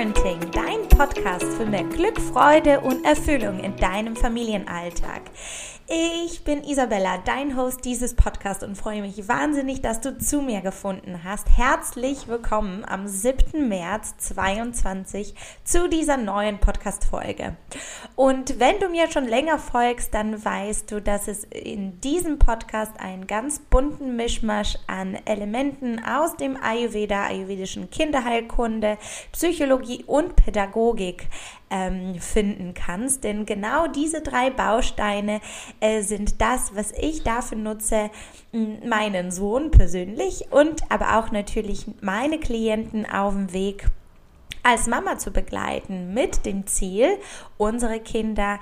Parenting, dein Podcast für mehr Glück, Freude und Erfüllung in deinem Familienalltag. Ich bin Isabella, dein Host dieses Podcasts und freue mich wahnsinnig, dass du zu mir gefunden hast. Herzlich willkommen am 7. März 2022 zu dieser neuen Podcast-Folge. Und wenn du mir schon länger folgst, dann weißt du, dass es in diesem Podcast einen ganz bunten Mischmasch an Elementen aus dem Ayurveda, ayurvedischen Kinderheilkunde, Psychologie und Pädagogik ähm, finden kannst. Denn genau diese drei Bausteine äh, sind das, was ich dafür nutze, meinen Sohn persönlich und aber auch natürlich meine Klienten auf dem Weg als Mama zu begleiten mit dem Ziel, unsere Kinder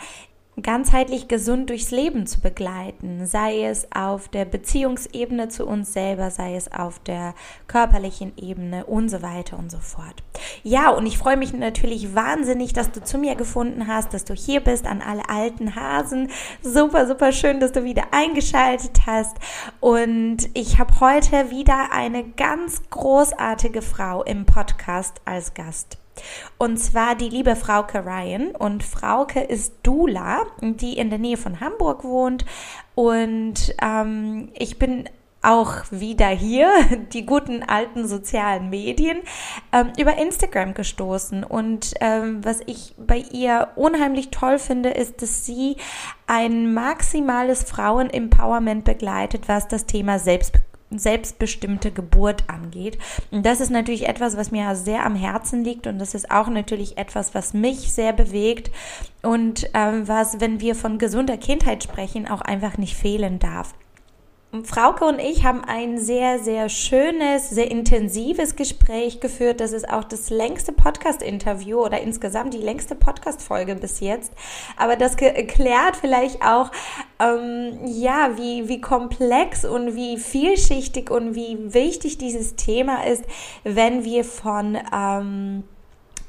ganzheitlich gesund durchs Leben zu begleiten, sei es auf der Beziehungsebene zu uns selber, sei es auf der körperlichen Ebene und so weiter und so fort. Ja, und ich freue mich natürlich wahnsinnig, dass du zu mir gefunden hast, dass du hier bist an alle alten Hasen. Super, super schön, dass du wieder eingeschaltet hast. Und ich habe heute wieder eine ganz großartige Frau im Podcast als Gast. Und zwar die liebe Frauke Ryan. Und Frauke ist Dula, die in der Nähe von Hamburg wohnt. Und ähm, ich bin auch wieder hier, die guten alten sozialen Medien, ähm, über Instagram gestoßen. Und ähm, was ich bei ihr unheimlich toll finde, ist, dass sie ein maximales Frauen-Empowerment begleitet, was das Thema Selbstbestimmung selbstbestimmte Geburt angeht. Und das ist natürlich etwas, was mir sehr am Herzen liegt und das ist auch natürlich etwas, was mich sehr bewegt und äh, was, wenn wir von gesunder Kindheit sprechen, auch einfach nicht fehlen darf. Frauke und ich haben ein sehr, sehr schönes, sehr intensives Gespräch geführt. Das ist auch das längste Podcast-Interview oder insgesamt die längste Podcast-Folge bis jetzt. Aber das erklärt vielleicht auch, ähm, ja, wie, wie komplex und wie vielschichtig und wie wichtig dieses Thema ist, wenn wir von, ähm,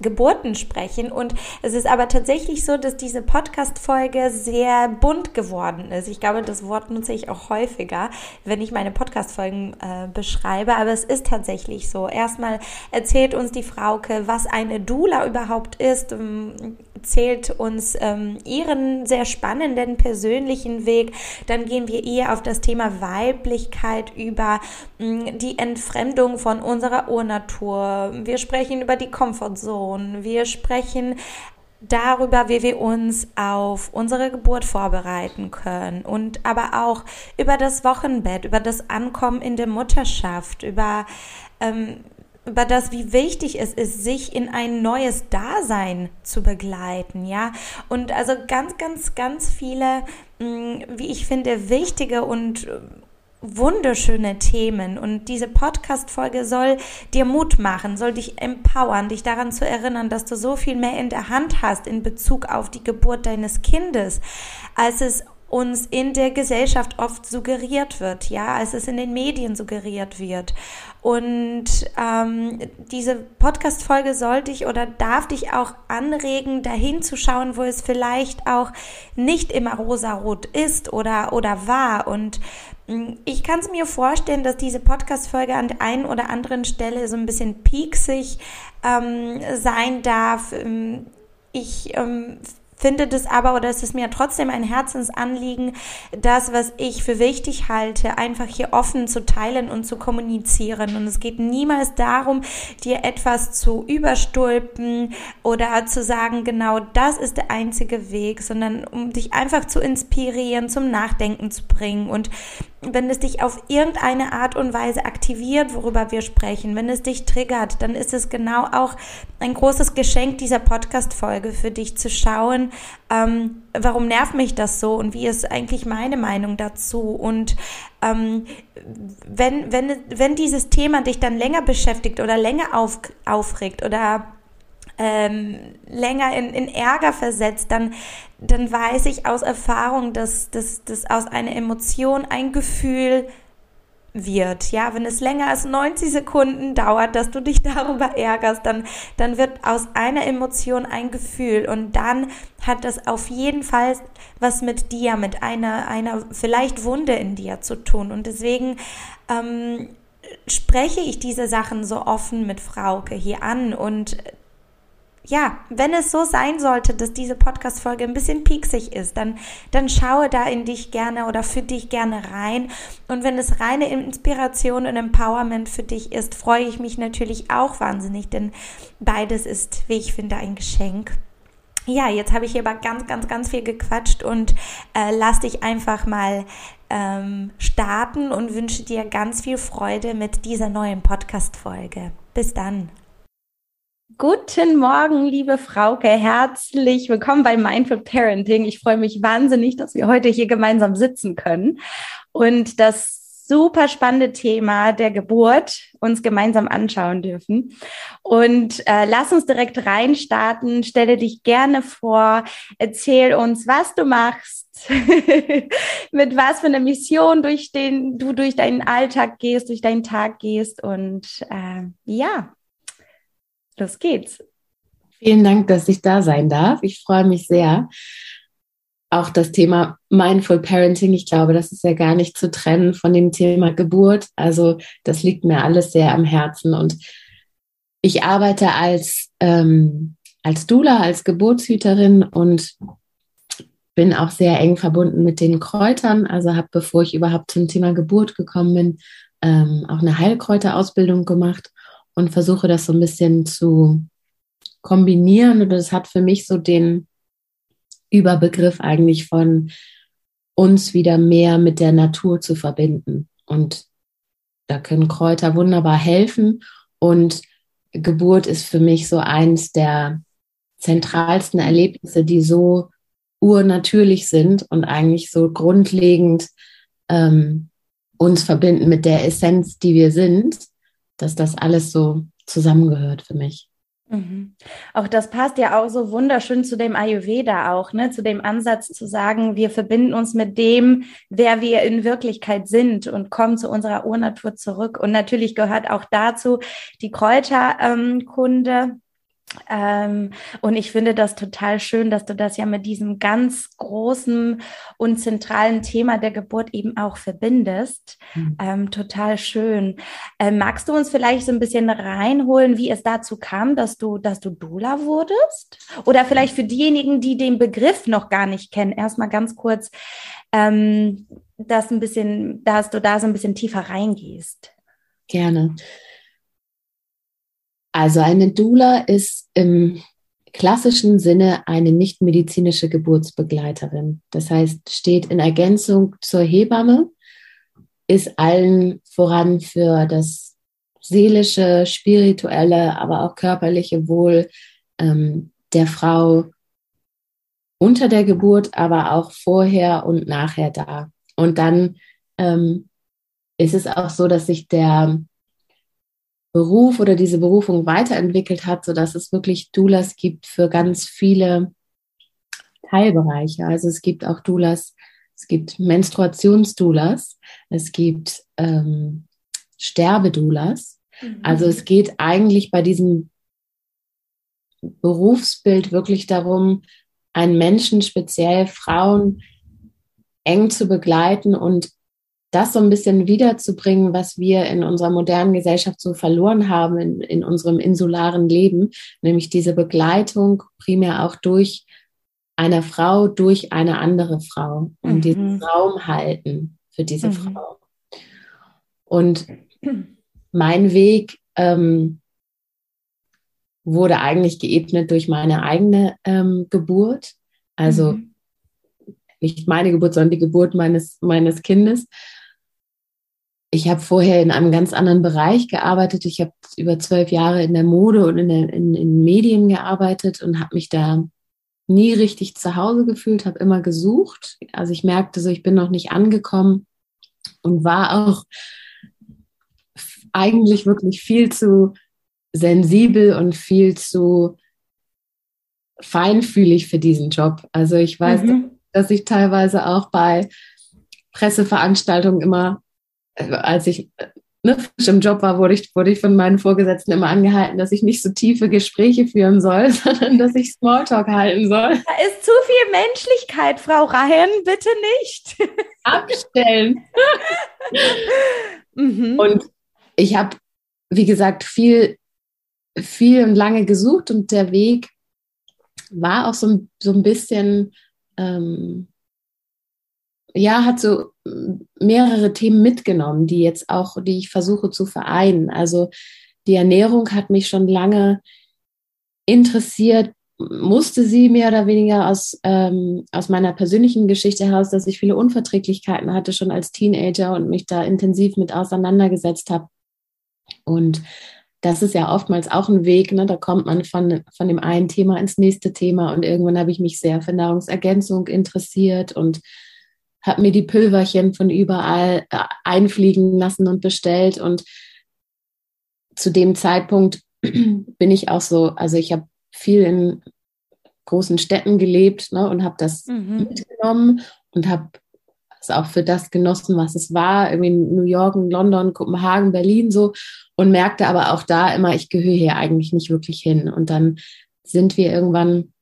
Geburten sprechen. Und es ist aber tatsächlich so, dass diese Podcast-Folge sehr bunt geworden ist. Ich glaube, das Wort nutze ich auch häufiger, wenn ich meine Podcast-Folgen äh, beschreibe. Aber es ist tatsächlich so. Erstmal erzählt uns die Frauke, was eine Dula überhaupt ist erzählt uns ähm, ihren sehr spannenden persönlichen Weg. Dann gehen wir eher auf das Thema Weiblichkeit über mh, die Entfremdung von unserer Urnatur. Wir sprechen über die Comfortzone. Wir sprechen darüber, wie wir uns auf unsere Geburt vorbereiten können und aber auch über das Wochenbett, über das Ankommen in der Mutterschaft, über ähm, über das, wie wichtig es ist, sich in ein neues Dasein zu begleiten, ja. Und also ganz, ganz, ganz viele, mm, wie ich finde, wichtige und wunderschöne Themen und diese Podcast-Folge soll dir Mut machen, soll dich empowern, dich daran zu erinnern, dass du so viel mehr in der Hand hast in Bezug auf die Geburt deines Kindes, als es uns in der Gesellschaft oft suggeriert wird, ja, als es in den Medien suggeriert wird. Und ähm, diese Podcast-Folge soll dich oder darf dich auch anregen, dahin zu schauen, wo es vielleicht auch nicht immer rosarot ist oder, oder war. Und ich kann es mir vorstellen, dass diese Podcast-Folge an der einen oder anderen Stelle so ein bisschen pieksig ähm, sein darf. Ähm, ich ähm, finde das aber, oder es ist mir trotzdem ein Herzensanliegen, das, was ich für wichtig halte, einfach hier offen zu teilen und zu kommunizieren. Und es geht niemals darum, dir etwas zu überstülpen oder zu sagen, genau das ist der einzige Weg, sondern um dich einfach zu inspirieren, zum Nachdenken zu bringen und wenn es dich auf irgendeine Art und Weise aktiviert, worüber wir sprechen, wenn es dich triggert, dann ist es genau auch ein großes Geschenk dieser Podcast-Folge für dich zu schauen, ähm, warum nervt mich das so und wie ist eigentlich meine Meinung dazu? Und ähm, wenn, wenn, wenn dieses Thema dich dann länger beschäftigt oder länger auf, aufregt oder ähm, länger in, in Ärger versetzt, dann, dann weiß ich aus Erfahrung, dass, dass, dass aus einer Emotion ein Gefühl wird. Ja, wenn es länger als 90 Sekunden dauert, dass du dich darüber ärgerst, dann, dann wird aus einer Emotion ein Gefühl und dann hat das auf jeden Fall was mit dir, mit einer, einer vielleicht Wunde in dir zu tun. Und deswegen ähm, spreche ich diese Sachen so offen mit Frauke hier an und ja, wenn es so sein sollte, dass diese Podcast-Folge ein bisschen pieksig ist, dann, dann schaue da in dich gerne oder für dich gerne rein. Und wenn es reine Inspiration und Empowerment für dich ist, freue ich mich natürlich auch wahnsinnig, denn beides ist, wie ich finde, ein Geschenk. Ja, jetzt habe ich hier aber ganz, ganz, ganz viel gequatscht und äh, lass dich einfach mal ähm, starten und wünsche dir ganz viel Freude mit dieser neuen Podcast-Folge. Bis dann. Guten Morgen, liebe Frauke. Herzlich willkommen bei Mindful Parenting. Ich freue mich wahnsinnig, dass wir heute hier gemeinsam sitzen können und das super spannende Thema der Geburt uns gemeinsam anschauen dürfen. Und äh, lass uns direkt reinstarten. Stelle dich gerne vor. Erzähl uns, was du machst, mit was für einer Mission durch den du durch deinen Alltag gehst, durch deinen Tag gehst und äh, ja, Los geht's. Vielen Dank, dass ich da sein darf. Ich freue mich sehr. Auch das Thema Mindful Parenting, ich glaube, das ist ja gar nicht zu trennen von dem Thema Geburt. Also das liegt mir alles sehr am Herzen. Und ich arbeite als, ähm, als Dula, als Geburtshüterin und bin auch sehr eng verbunden mit den Kräutern. Also habe, bevor ich überhaupt zum Thema Geburt gekommen bin, ähm, auch eine Heilkräuterausbildung gemacht und versuche das so ein bisschen zu kombinieren. Und das hat für mich so den Überbegriff eigentlich von uns wieder mehr mit der Natur zu verbinden. Und da können Kräuter wunderbar helfen. Und Geburt ist für mich so eins der zentralsten Erlebnisse, die so urnatürlich sind und eigentlich so grundlegend ähm, uns verbinden mit der Essenz, die wir sind dass das alles so zusammengehört für mich. Mhm. Auch das passt ja auch so wunderschön zu dem Ayurveda auch, ne? zu dem Ansatz zu sagen, wir verbinden uns mit dem, wer wir in Wirklichkeit sind und kommen zu unserer Urnatur zurück. Und natürlich gehört auch dazu die Kräuterkunde. Ähm, ähm, und ich finde das total schön, dass du das ja mit diesem ganz großen und zentralen Thema der Geburt eben auch verbindest. Mhm. Ähm, total schön. Ähm, magst du uns vielleicht so ein bisschen reinholen, wie es dazu kam, dass du, dass du Dula wurdest? Oder vielleicht für diejenigen, die den Begriff noch gar nicht kennen, erstmal ganz kurz, ähm, dass ein bisschen, dass du da so ein bisschen tiefer reingehst. Gerne. Also eine Doula ist im klassischen Sinne eine nichtmedizinische Geburtsbegleiterin. Das heißt, steht in Ergänzung zur Hebamme, ist allen voran für das seelische, spirituelle, aber auch körperliche Wohl ähm, der Frau unter der Geburt, aber auch vorher und nachher da. Und dann ähm, ist es auch so, dass sich der Beruf oder diese Berufung weiterentwickelt hat, so dass es wirklich Doulas gibt für ganz viele Teilbereiche. Also es gibt auch Doulas, es gibt Menstruationsdoulas, es gibt ähm, Sterbedoulas. Mhm. Also es geht eigentlich bei diesem Berufsbild wirklich darum, einen Menschen, speziell Frauen, eng zu begleiten und das so ein bisschen wiederzubringen, was wir in unserer modernen Gesellschaft so verloren haben in, in unserem insularen Leben, nämlich diese Begleitung primär auch durch eine Frau, durch eine andere Frau und mhm. diesen Raum halten für diese mhm. Frau. Und mein Weg ähm, wurde eigentlich geebnet durch meine eigene ähm, Geburt. Also mhm. nicht meine Geburt, sondern die Geburt meines, meines Kindes ich habe vorher in einem ganz anderen Bereich gearbeitet. Ich habe über zwölf Jahre in der Mode und in, der, in, in Medien gearbeitet und habe mich da nie richtig zu Hause gefühlt, habe immer gesucht. Also ich merkte so, ich bin noch nicht angekommen und war auch eigentlich wirklich viel zu sensibel und viel zu feinfühlig für diesen Job. Also ich weiß, mhm. dass ich teilweise auch bei Presseveranstaltungen immer als ich ne, frisch im Job war, wurde ich, wurde ich von meinen Vorgesetzten immer angehalten, dass ich nicht so tiefe Gespräche führen soll, sondern dass ich Smalltalk halten soll. Da ist zu viel Menschlichkeit, Frau Ryan, bitte nicht. Abstellen. mhm. Und ich habe, wie gesagt, viel, viel und lange gesucht und der Weg war auch so, so ein bisschen, ähm, ja, hat so mehrere Themen mitgenommen, die jetzt auch, die ich versuche zu vereinen. Also die Ernährung hat mich schon lange interessiert, musste sie mehr oder weniger aus, ähm, aus meiner persönlichen Geschichte heraus, dass ich viele Unverträglichkeiten hatte schon als Teenager und mich da intensiv mit auseinandergesetzt habe. Und das ist ja oftmals auch ein Weg, ne? da kommt man von, von dem einen Thema ins nächste Thema und irgendwann habe ich mich sehr für Nahrungsergänzung interessiert und habe mir die Pülverchen von überall äh, einfliegen lassen und bestellt und zu dem Zeitpunkt bin ich auch so, also ich habe viel in großen Städten gelebt ne, und habe das mhm. mitgenommen und habe es auch für das genossen, was es war, irgendwie in New York, London, Kopenhagen, Berlin so und merkte aber auch da immer, ich gehöre hier eigentlich nicht wirklich hin. Und dann sind wir irgendwann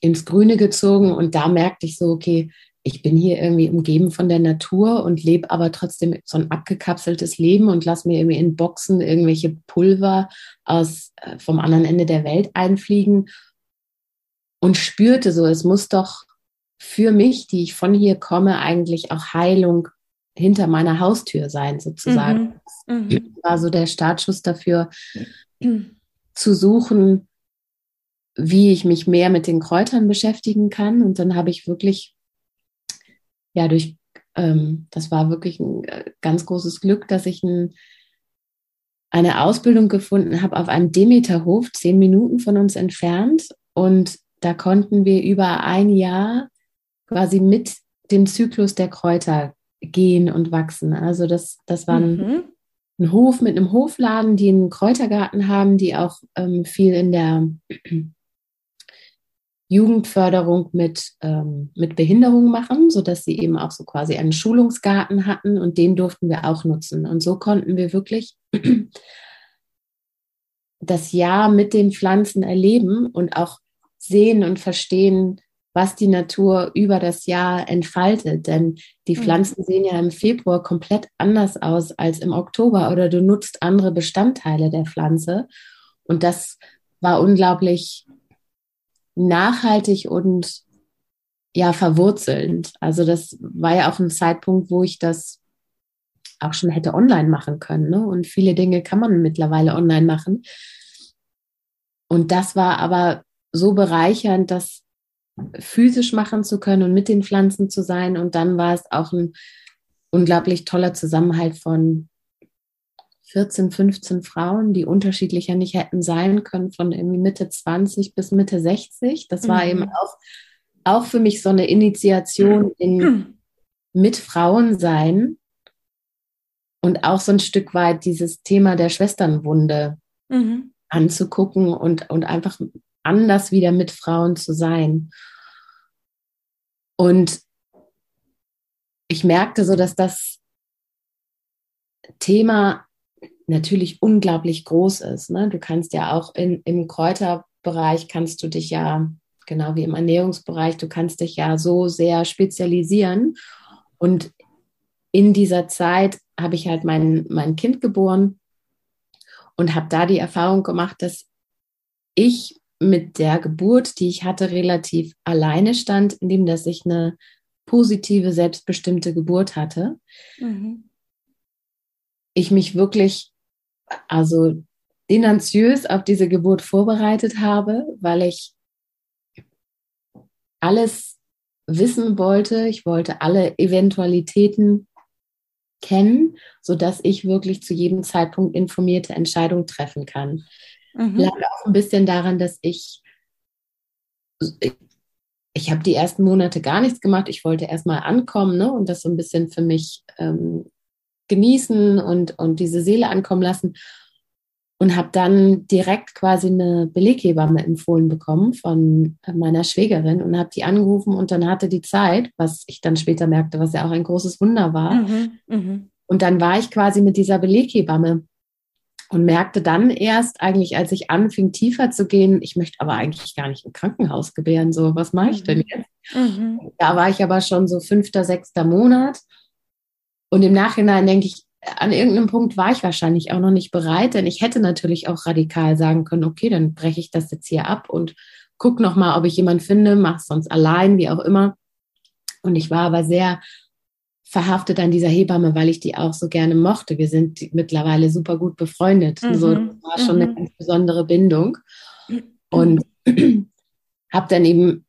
ins Grüne gezogen und da merkte ich so, okay, ich bin hier irgendwie umgeben von der Natur und lebe aber trotzdem so ein abgekapseltes Leben und lasse mir irgendwie in Boxen irgendwelche Pulver aus äh, vom anderen Ende der Welt einfliegen und spürte so, es muss doch für mich, die ich von hier komme, eigentlich auch Heilung hinter meiner Haustür sein, sozusagen. Mhm. Mhm. war so der Startschuss dafür, zu suchen, wie ich mich mehr mit den Kräutern beschäftigen kann. Und dann habe ich wirklich ja, durch, ähm, das war wirklich ein äh, ganz großes Glück, dass ich ein, eine Ausbildung gefunden habe auf einem Demeterhof, zehn Minuten von uns entfernt. Und da konnten wir über ein Jahr quasi mit dem Zyklus der Kräuter gehen und wachsen. Also das, das war ein, mhm. ein Hof mit einem Hofladen, die einen Kräutergarten haben, die auch ähm, viel in der Jugendförderung mit, ähm, mit Behinderung machen, sodass sie eben auch so quasi einen Schulungsgarten hatten und den durften wir auch nutzen. Und so konnten wir wirklich das Jahr mit den Pflanzen erleben und auch sehen und verstehen, was die Natur über das Jahr entfaltet. Denn die mhm. Pflanzen sehen ja im Februar komplett anders aus als im Oktober oder du nutzt andere Bestandteile der Pflanze. Und das war unglaublich nachhaltig und ja, verwurzelnd. Also das war ja auch ein Zeitpunkt, wo ich das auch schon hätte online machen können. Ne? Und viele Dinge kann man mittlerweile online machen. Und das war aber so bereichernd, das physisch machen zu können und mit den Pflanzen zu sein. Und dann war es auch ein unglaublich toller Zusammenhalt von 14, 15 Frauen, die unterschiedlicher nicht hätten sein können, von irgendwie Mitte 20 bis Mitte 60. Das war mhm. eben auch, auch für mich so eine Initiation in mit Frauen sein und auch so ein Stück weit dieses Thema der Schwesternwunde mhm. anzugucken und, und einfach anders wieder mit Frauen zu sein. Und ich merkte so, dass das Thema natürlich unglaublich groß ist. Ne? Du kannst ja auch in, im Kräuterbereich kannst du dich ja, genau wie im Ernährungsbereich, du kannst dich ja so sehr spezialisieren. Und in dieser Zeit habe ich halt mein, mein Kind geboren und habe da die Erfahrung gemacht, dass ich mit der Geburt, die ich hatte, relativ alleine stand, indem dass ich eine positive, selbstbestimmte Geburt hatte. Mhm. Ich mich wirklich also denunziös auf diese Geburt vorbereitet habe, weil ich alles wissen wollte. Ich wollte alle Eventualitäten kennen, sodass ich wirklich zu jedem Zeitpunkt informierte Entscheidungen treffen kann. Mhm. Lag auch ein bisschen daran, dass ich, ich, ich habe die ersten Monate gar nichts gemacht. Ich wollte erstmal ankommen ne, und das so ein bisschen für mich ähm, genießen und, und diese Seele ankommen lassen. Und habe dann direkt quasi eine Beleghebamme empfohlen bekommen von meiner Schwägerin und habe die angerufen und dann hatte die Zeit, was ich dann später merkte, was ja auch ein großes Wunder war. Mhm, mh. Und dann war ich quasi mit dieser Beleghebamme und merkte dann erst eigentlich, als ich anfing, tiefer zu gehen, ich möchte aber eigentlich gar nicht im Krankenhaus gebären, so, was mache ich denn mhm. jetzt? Mhm. Da war ich aber schon so fünfter, sechster Monat und im Nachhinein denke ich, an irgendeinem Punkt war ich wahrscheinlich auch noch nicht bereit, denn ich hätte natürlich auch radikal sagen können, okay, dann breche ich das jetzt hier ab und guck noch mal, ob ich jemanden finde, mach sonst allein, wie auch immer. Und ich war aber sehr verhaftet an dieser Hebamme, weil ich die auch so gerne mochte. Wir sind mittlerweile super gut befreundet. Mhm. So war schon mhm. eine ganz besondere Bindung. Und habe dann eben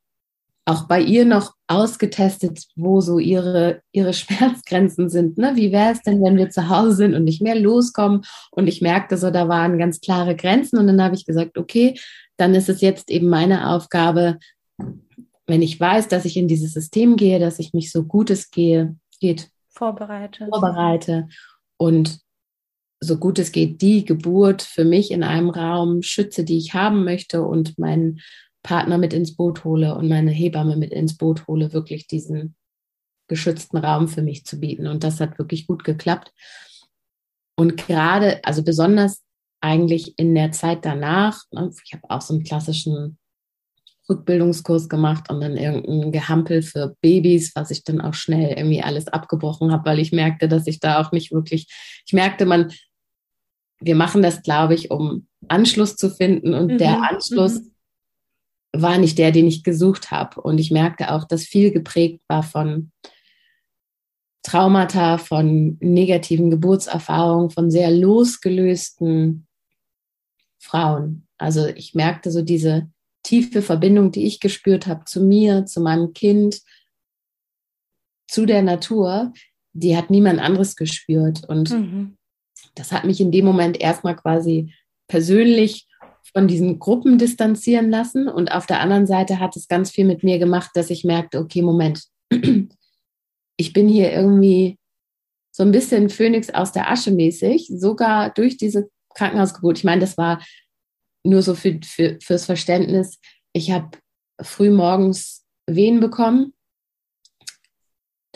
auch bei ihr noch ausgetestet, wo so ihre, ihre Schmerzgrenzen sind. Ne? Wie wäre es denn, wenn wir zu Hause sind und nicht mehr loskommen? Und ich merkte so, da waren ganz klare Grenzen. Und dann habe ich gesagt, okay, dann ist es jetzt eben meine Aufgabe, wenn ich weiß, dass ich in dieses System gehe, dass ich mich so gut es gehe, geht, vorbereite. vorbereite und so gut es geht, die Geburt für mich in einem Raum schütze, die ich haben möchte und meinen Partner mit ins Boot hole und meine Hebamme mit ins Boot hole, wirklich diesen geschützten Raum für mich zu bieten. Und das hat wirklich gut geklappt. Und gerade, also besonders eigentlich in der Zeit danach, ne, ich habe auch so einen klassischen Rückbildungskurs gemacht und dann irgendein Gehampel für Babys, was ich dann auch schnell irgendwie alles abgebrochen habe, weil ich merkte, dass ich da auch nicht wirklich, ich merkte, man, wir machen das, glaube ich, um Anschluss zu finden und mhm. der Anschluss mhm war nicht der, den ich gesucht habe. Und ich merkte auch, dass viel geprägt war von Traumata, von negativen Geburtserfahrungen, von sehr losgelösten Frauen. Also ich merkte so diese tiefe Verbindung, die ich gespürt habe zu mir, zu meinem Kind, zu der Natur, die hat niemand anderes gespürt. Und mhm. das hat mich in dem Moment erstmal quasi persönlich von diesen Gruppen distanzieren lassen. Und auf der anderen Seite hat es ganz viel mit mir gemacht, dass ich merkte, okay, Moment, ich bin hier irgendwie so ein bisschen Phönix aus der Asche mäßig, sogar durch diese Krankenhausgeburt. Ich meine, das war nur so für, für, fürs Verständnis. Ich habe früh morgens Wehen bekommen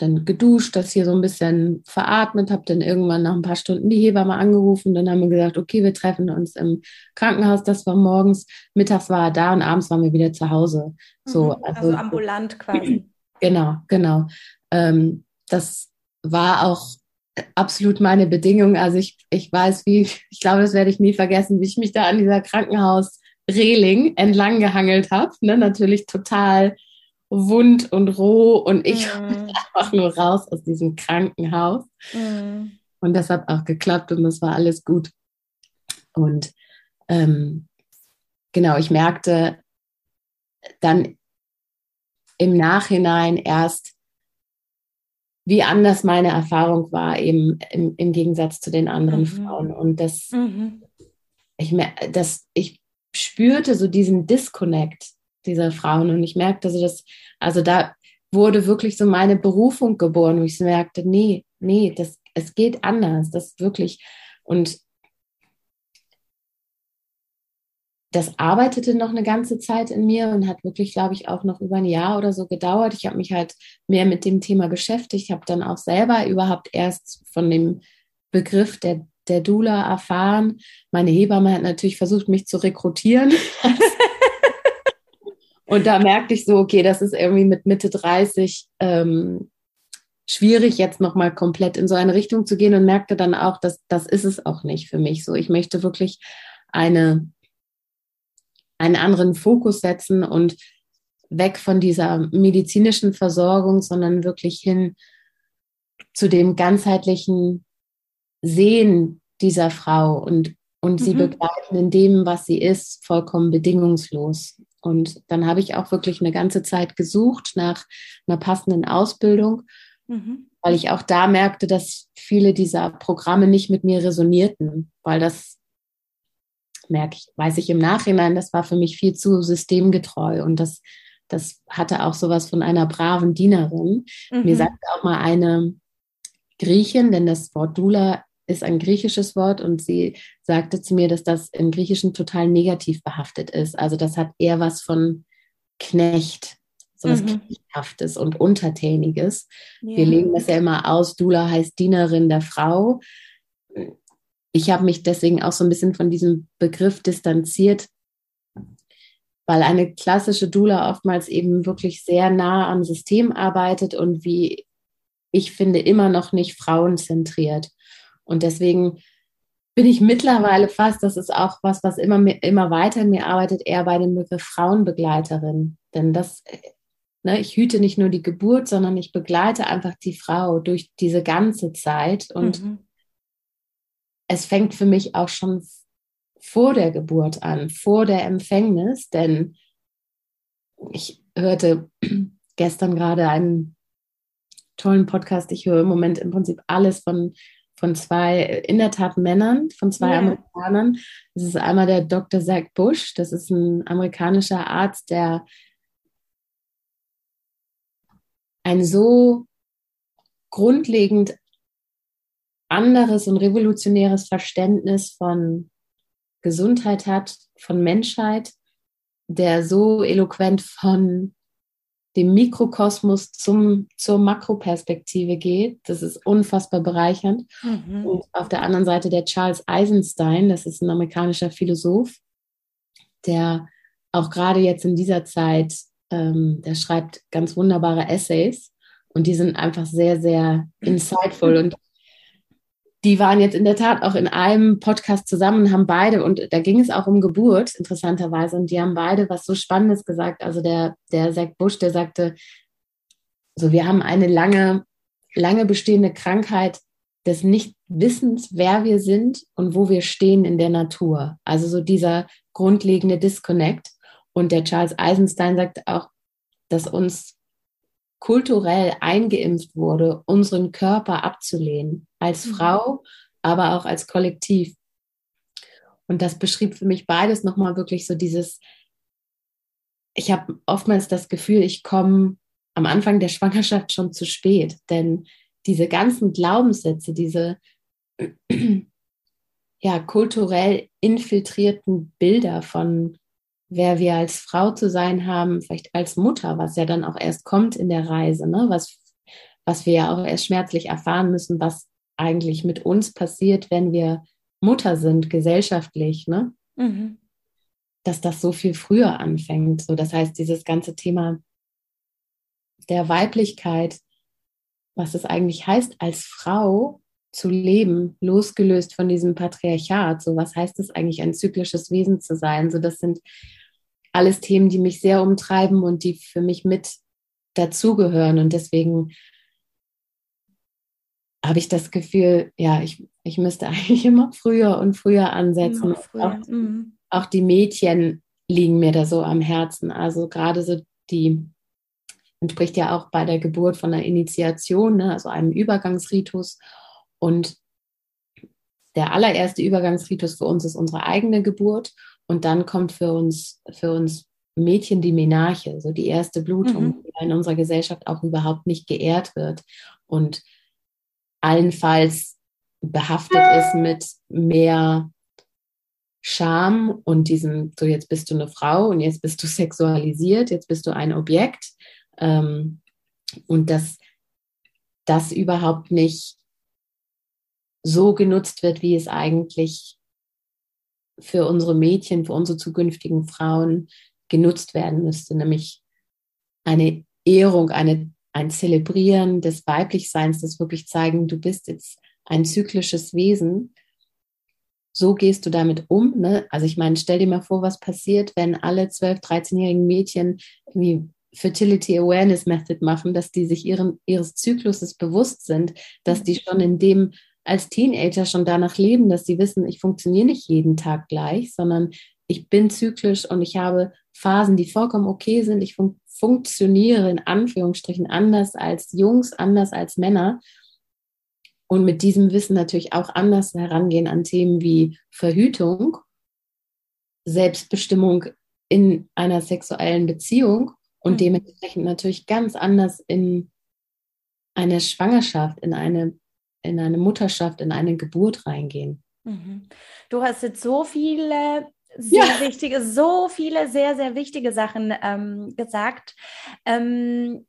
dann geduscht, das hier so ein bisschen veratmet, habe dann irgendwann nach ein paar Stunden die Hebamme angerufen. Dann haben wir gesagt, okay, wir treffen uns im Krankenhaus. Das war morgens, mittags war er da und abends waren wir wieder zu Hause. So, mhm, also, also ambulant quasi. Genau, genau. Ähm, das war auch absolut meine Bedingung. Also ich, ich weiß, wie, ich glaube, das werde ich nie vergessen, wie ich mich da an dieser Krankenhausreling entlang gehangelt habe. Ne, natürlich total wund und roh und ich mm. einfach nur raus aus diesem Krankenhaus. Mm. Und das hat auch geklappt und das war alles gut. Und ähm, genau, ich merkte dann im Nachhinein erst, wie anders meine Erfahrung war, eben im, im Gegensatz zu den anderen mhm. Frauen. Und das, mhm. ich, das, ich spürte so diesen Disconnect dieser Frauen. Und ich merkte so, dass, also da wurde wirklich so meine Berufung geboren, wo ich merkte, nee, nee, das, es geht anders, das wirklich, und das arbeitete noch eine ganze Zeit in mir und hat wirklich, glaube ich, auch noch über ein Jahr oder so gedauert. Ich habe mich halt mehr mit dem Thema beschäftigt. Ich habe dann auch selber überhaupt erst von dem Begriff der, der Dula erfahren. Meine Hebamme hat natürlich versucht, mich zu rekrutieren. Und da merkte ich so, okay, das ist irgendwie mit Mitte 30 ähm, schwierig, jetzt nochmal komplett in so eine Richtung zu gehen und merkte dann auch, dass das ist es auch nicht für mich so. Ich möchte wirklich eine, einen anderen Fokus setzen und weg von dieser medizinischen Versorgung, sondern wirklich hin zu dem ganzheitlichen Sehen dieser Frau und, und sie mhm. begleiten in dem, was sie ist, vollkommen bedingungslos. Und dann habe ich auch wirklich eine ganze Zeit gesucht nach einer passenden Ausbildung, mhm. weil ich auch da merkte, dass viele dieser Programme nicht mit mir resonierten, weil das merke ich, weiß ich im Nachhinein, das war für mich viel zu systemgetreu und das, das hatte auch sowas von einer braven Dienerin. Mhm. Mir sagte auch mal eine Griechin, denn das Wort Dula ist ein griechisches Wort und sie sagte zu mir, dass das im Griechischen total negativ behaftet ist. Also das hat eher was von Knecht, so was mhm. Knechthaftes und Untertäniges. Ja. Wir legen das ja immer aus, Dula heißt Dienerin der Frau. Ich habe mich deswegen auch so ein bisschen von diesem Begriff distanziert, weil eine klassische Dula oftmals eben wirklich sehr nah am System arbeitet und wie ich finde immer noch nicht frauenzentriert. Und deswegen bin ich mittlerweile fast, das ist auch was, was immer, immer weiter in mir arbeitet, eher bei dem Begriff Frauenbegleiterin. Denn das, ne, ich hüte nicht nur die Geburt, sondern ich begleite einfach die Frau durch diese ganze Zeit. Und mhm. es fängt für mich auch schon vor der Geburt an, vor der Empfängnis, denn ich hörte gestern gerade einen tollen Podcast. Ich höre im Moment im Prinzip alles von, von zwei, in der Tat Männern, von zwei yeah. Amerikanern. Das ist einmal der Dr. Zach Bush, das ist ein amerikanischer Arzt, der ein so grundlegend anderes und revolutionäres Verständnis von Gesundheit hat, von Menschheit, der so eloquent von dem Mikrokosmos zum, zur Makroperspektive geht. Das ist unfassbar bereichernd. Mhm. Und auf der anderen Seite der Charles Eisenstein, das ist ein amerikanischer Philosoph, der auch gerade jetzt in dieser Zeit, ähm, der schreibt ganz wunderbare Essays und die sind einfach sehr, sehr insightful. Und die waren jetzt in der Tat auch in einem Podcast zusammen, haben beide, und da ging es auch um Geburt, interessanterweise, und die haben beide was so Spannendes gesagt. Also der, der Zack Bush, der sagte, so, wir haben eine lange, lange bestehende Krankheit des Nichtwissens, wer wir sind und wo wir stehen in der Natur. Also so dieser grundlegende Disconnect. Und der Charles Eisenstein sagt auch, dass uns kulturell eingeimpft wurde, unseren Körper abzulehnen, als mhm. Frau, aber auch als Kollektiv. Und das beschrieb für mich beides nochmal wirklich so dieses, ich habe oftmals das Gefühl, ich komme am Anfang der Schwangerschaft schon zu spät, denn diese ganzen Glaubenssätze, diese ja, kulturell infiltrierten Bilder von wer wir als Frau zu sein haben, vielleicht als Mutter, was ja dann auch erst kommt in der Reise, ne? was, was wir ja auch erst schmerzlich erfahren müssen, was eigentlich mit uns passiert, wenn wir Mutter sind, gesellschaftlich, ne? Mhm. dass das so viel früher anfängt. So, das heißt, dieses ganze Thema der Weiblichkeit, was es eigentlich heißt, als Frau zu leben, losgelöst von diesem Patriarchat. So, was heißt es eigentlich, ein zyklisches Wesen zu sein? So, das sind alles Themen, die mich sehr umtreiben und die für mich mit dazugehören. Und deswegen habe ich das Gefühl, ja, ich, ich müsste eigentlich immer früher und früher ansetzen. Früher. Auch, mhm. auch, die Mädchen liegen mir da so am Herzen. Also gerade so die, man spricht ja auch bei der Geburt von einer Initiation, ne, also einem Übergangsritus. Und der allererste Übergangsritus für uns ist unsere eigene Geburt. Und dann kommt für uns, für uns Mädchen die Menarche, so die erste Blutung, mhm. die in unserer Gesellschaft auch überhaupt nicht geehrt wird und allenfalls behaftet ist mit mehr Scham und diesem, so jetzt bist du eine Frau und jetzt bist du sexualisiert, jetzt bist du ein Objekt. Ähm, und dass das überhaupt nicht so genutzt wird, wie es eigentlich für unsere Mädchen, für unsere zukünftigen Frauen genutzt werden müsste, nämlich eine Ehrung, eine, ein Zelebrieren des Weiblichseins, das wirklich zeigen, du bist jetzt ein zyklisches Wesen. So gehst du damit um. Ne? Also ich meine, stell dir mal vor, was passiert, wenn alle 12, 13-jährigen Mädchen irgendwie Fertility Awareness Method machen, dass die sich ihren, ihres Zykluses bewusst sind, dass die schon in dem als Teenager schon danach leben, dass sie wissen, ich funktioniere nicht jeden Tag gleich, sondern ich bin zyklisch und ich habe Phasen, die vollkommen okay sind. Ich fun funktioniere in Anführungsstrichen anders als Jungs, anders als Männer. Und mit diesem Wissen natürlich auch anders herangehen an Themen wie Verhütung, Selbstbestimmung in einer sexuellen Beziehung und mhm. dementsprechend natürlich ganz anders in eine Schwangerschaft, in eine in eine Mutterschaft, in eine Geburt reingehen. Mhm. Du hast jetzt so viele sehr ja. wichtige, so viele sehr, sehr wichtige Sachen ähm, gesagt. Ähm,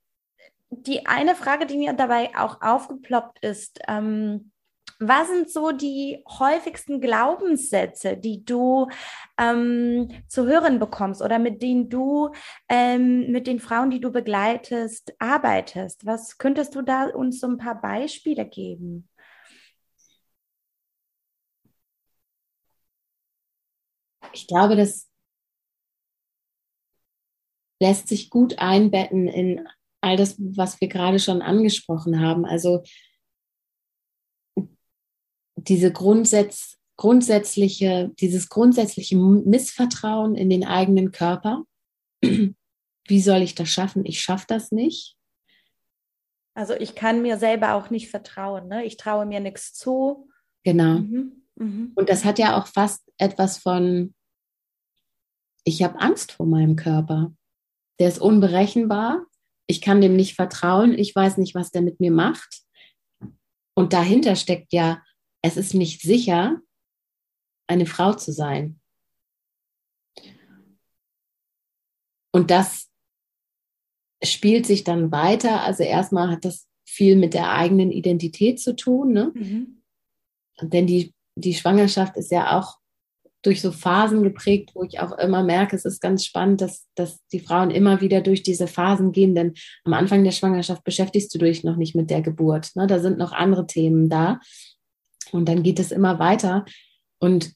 die eine Frage, die mir dabei auch aufgeploppt ist, ähm, was sind so die häufigsten Glaubenssätze, die du ähm, zu hören bekommst oder mit denen du ähm, mit den Frauen, die du begleitest, arbeitest? Was könntest du da uns so ein paar Beispiele geben? Ich glaube, das lässt sich gut einbetten in all das, was wir gerade schon angesprochen haben. Also diese Grundsätze, grundsätzliche, dieses grundsätzliche Missvertrauen in den eigenen Körper. Wie soll ich das schaffen? Ich schaffe das nicht. Also ich kann mir selber auch nicht vertrauen. Ne? Ich traue mir nichts zu. Genau. Mhm. Mhm. Und das hat ja auch fast etwas von, ich habe Angst vor meinem Körper. Der ist unberechenbar. Ich kann dem nicht vertrauen. Ich weiß nicht, was der mit mir macht. Und dahinter steckt ja, es ist nicht sicher, eine Frau zu sein. Und das spielt sich dann weiter. Also erstmal hat das viel mit der eigenen Identität zu tun. Ne? Mhm. Denn die, die Schwangerschaft ist ja auch durch so Phasen geprägt, wo ich auch immer merke, es ist ganz spannend, dass, dass die Frauen immer wieder durch diese Phasen gehen, denn am Anfang der Schwangerschaft beschäftigst du dich noch nicht mit der Geburt. Ne? Da sind noch andere Themen da. Und dann geht es immer weiter. Und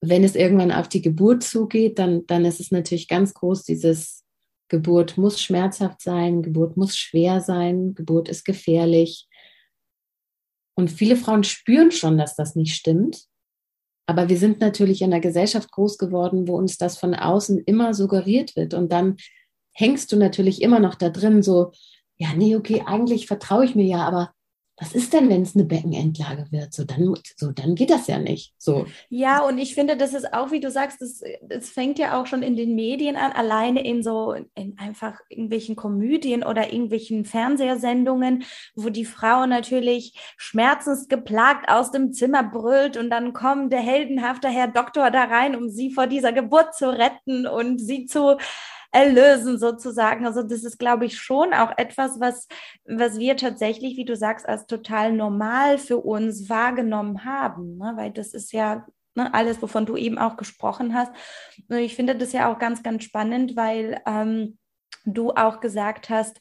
wenn es irgendwann auf die Geburt zugeht, dann, dann ist es natürlich ganz groß dieses Geburt muss schmerzhaft sein, Geburt muss schwer sein, Geburt ist gefährlich. Und viele Frauen spüren schon, dass das nicht stimmt. Aber wir sind natürlich in einer Gesellschaft groß geworden, wo uns das von außen immer suggeriert wird. Und dann hängst du natürlich immer noch da drin, so, ja, nee, okay, eigentlich vertraue ich mir ja, aber was ist denn, wenn es eine Beckenendlage wird? So dann, so, dann geht das ja nicht. So. Ja, und ich finde, das ist auch, wie du sagst, das fängt ja auch schon in den Medien an, alleine in so, in einfach irgendwelchen Komödien oder irgendwelchen Fernsehsendungen, wo die Frau natürlich schmerzensgeplagt aus dem Zimmer brüllt und dann kommt der heldenhafte Herr Doktor da rein, um sie vor dieser Geburt zu retten und sie zu erlösen sozusagen. Also das ist, glaube ich, schon auch etwas, was, was wir tatsächlich, wie du sagst, als total normal für uns wahrgenommen haben, ne? weil das ist ja ne, alles, wovon du eben auch gesprochen hast. Und ich finde das ja auch ganz, ganz spannend, weil ähm, du auch gesagt hast,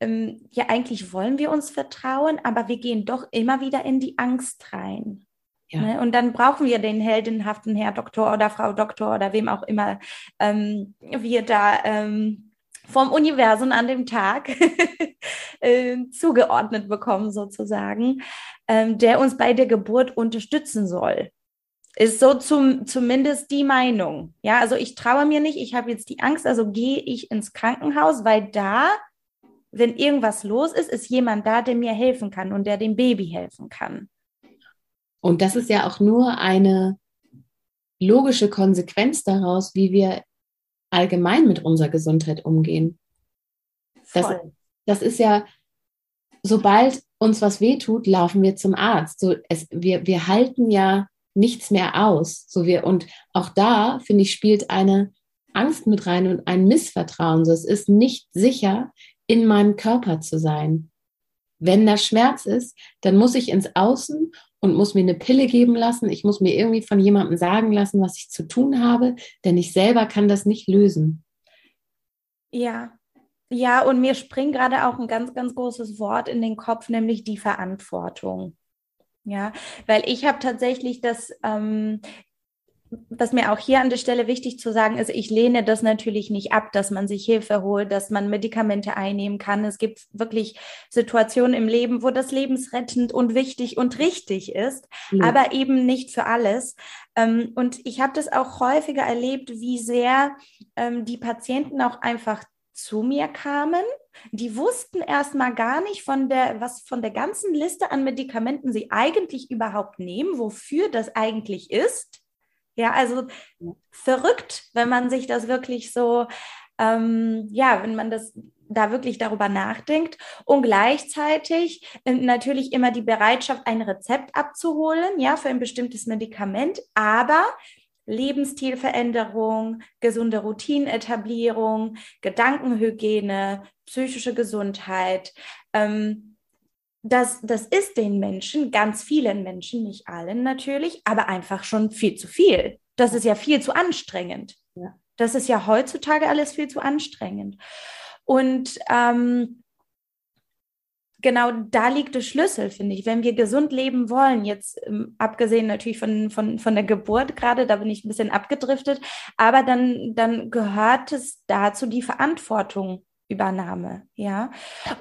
ähm, ja, eigentlich wollen wir uns vertrauen, aber wir gehen doch immer wieder in die Angst rein. Ja. Ne? Und dann brauchen wir den heldenhaften Herr Doktor oder Frau Doktor oder wem auch immer ähm, wir da ähm, vom Universum an dem Tag äh, zugeordnet bekommen, sozusagen, ähm, der uns bei der Geburt unterstützen soll. Ist so zum, zumindest die Meinung. Ja, also ich traue mir nicht, ich habe jetzt die Angst, also gehe ich ins Krankenhaus, weil da, wenn irgendwas los ist, ist jemand da, der mir helfen kann und der dem Baby helfen kann. Und das ist ja auch nur eine logische Konsequenz daraus, wie wir allgemein mit unserer Gesundheit umgehen. Das, das ist ja, sobald uns was wehtut, laufen wir zum Arzt. So, es, wir, wir halten ja nichts mehr aus. So wir, und auch da, finde ich, spielt eine Angst mit rein und ein Missvertrauen. So, es ist nicht sicher, in meinem Körper zu sein. Wenn da Schmerz ist, dann muss ich ins Außen und muss mir eine Pille geben lassen. Ich muss mir irgendwie von jemandem sagen lassen, was ich zu tun habe, denn ich selber kann das nicht lösen. Ja, ja, und mir springt gerade auch ein ganz, ganz großes Wort in den Kopf, nämlich die Verantwortung. Ja, weil ich habe tatsächlich das ähm, was mir auch hier an der Stelle wichtig zu sagen ist, ich lehne das natürlich nicht ab, dass man sich Hilfe holt, dass man Medikamente einnehmen kann. Es gibt wirklich Situationen im Leben, wo das lebensrettend und wichtig und richtig ist, mhm. aber eben nicht für alles. Ähm, und ich habe das auch häufiger erlebt, wie sehr ähm, die Patienten auch einfach zu mir kamen. Die wussten erstmal gar nicht von der, was von der ganzen Liste an Medikamenten sie eigentlich überhaupt nehmen, wofür das eigentlich ist ja, also verrückt, wenn man sich das wirklich so, ähm, ja, wenn man das da wirklich darüber nachdenkt. Und gleichzeitig äh, natürlich immer die Bereitschaft, ein Rezept abzuholen, ja, für ein bestimmtes Medikament, aber Lebensstilveränderung, gesunde Routinenetablierung, Gedankenhygiene, psychische Gesundheit, ähm, das, das ist den Menschen, ganz vielen Menschen, nicht allen natürlich, aber einfach schon viel zu viel. Das ist ja viel zu anstrengend. Ja. Das ist ja heutzutage alles viel zu anstrengend. Und ähm, genau da liegt der Schlüssel, finde ich. Wenn wir gesund leben wollen, jetzt ähm, abgesehen natürlich von, von, von der Geburt gerade, da bin ich ein bisschen abgedriftet, aber dann, dann gehört es dazu die Verantwortung Übernahme, ja.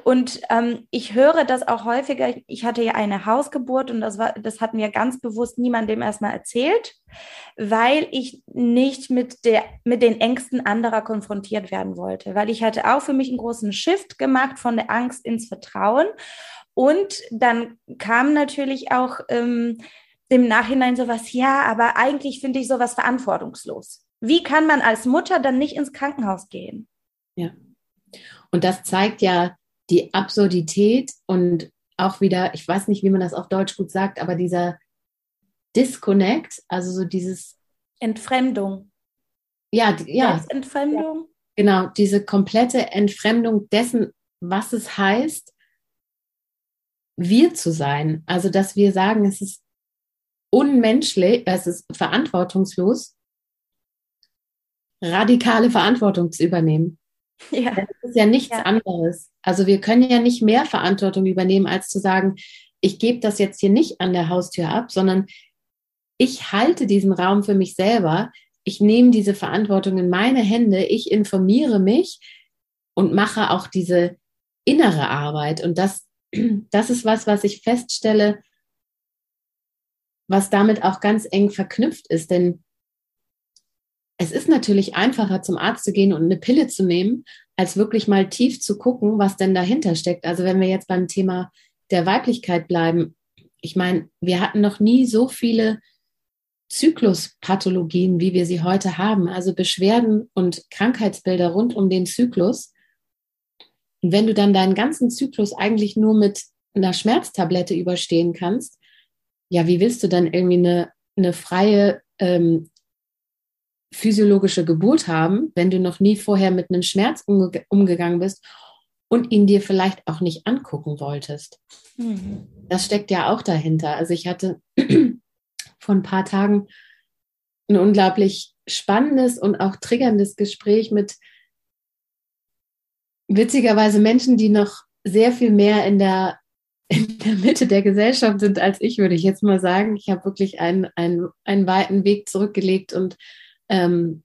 Und ähm, ich höre das auch häufiger. Ich hatte ja eine Hausgeburt und das war, das hat mir ganz bewusst niemandem erstmal erzählt, weil ich nicht mit der, mit den Ängsten anderer konfrontiert werden wollte, weil ich hatte auch für mich einen großen Shift gemacht von der Angst ins Vertrauen. Und dann kam natürlich auch ähm, im Nachhinein sowas, ja, aber eigentlich finde ich sowas verantwortungslos. Wie kann man als Mutter dann nicht ins Krankenhaus gehen? Ja. Und das zeigt ja die Absurdität und auch wieder, ich weiß nicht, wie man das auf Deutsch gut sagt, aber dieser Disconnect, also so dieses Entfremdung. Ja, ja. Entfremdung. Genau, diese komplette Entfremdung dessen, was es heißt, wir zu sein. Also, dass wir sagen, es ist unmenschlich, es ist verantwortungslos, radikale Verantwortung zu übernehmen. Ja. Das ist ja nichts ja. anderes. Also wir können ja nicht mehr Verantwortung übernehmen, als zu sagen, ich gebe das jetzt hier nicht an der Haustür ab, sondern ich halte diesen Raum für mich selber. Ich nehme diese Verantwortung in meine Hände. Ich informiere mich und mache auch diese innere Arbeit. Und das, das ist was, was ich feststelle, was damit auch ganz eng verknüpft ist. Denn es ist natürlich einfacher, zum Arzt zu gehen und eine Pille zu nehmen, als wirklich mal tief zu gucken, was denn dahinter steckt. Also wenn wir jetzt beim Thema der Weiblichkeit bleiben, ich meine, wir hatten noch nie so viele Zykluspathologien, wie wir sie heute haben, also Beschwerden und Krankheitsbilder rund um den Zyklus. Und wenn du dann deinen ganzen Zyklus eigentlich nur mit einer Schmerztablette überstehen kannst, ja, wie willst du dann irgendwie eine, eine freie ähm, physiologische Geburt haben, wenn du noch nie vorher mit einem Schmerz umge umgegangen bist und ihn dir vielleicht auch nicht angucken wolltest. Mhm. Das steckt ja auch dahinter. Also ich hatte vor ein paar Tagen ein unglaublich spannendes und auch triggerndes Gespräch mit witzigerweise Menschen, die noch sehr viel mehr in der, in der Mitte der Gesellschaft sind als ich, würde ich jetzt mal sagen. Ich habe wirklich einen, einen, einen weiten Weg zurückgelegt und ähm,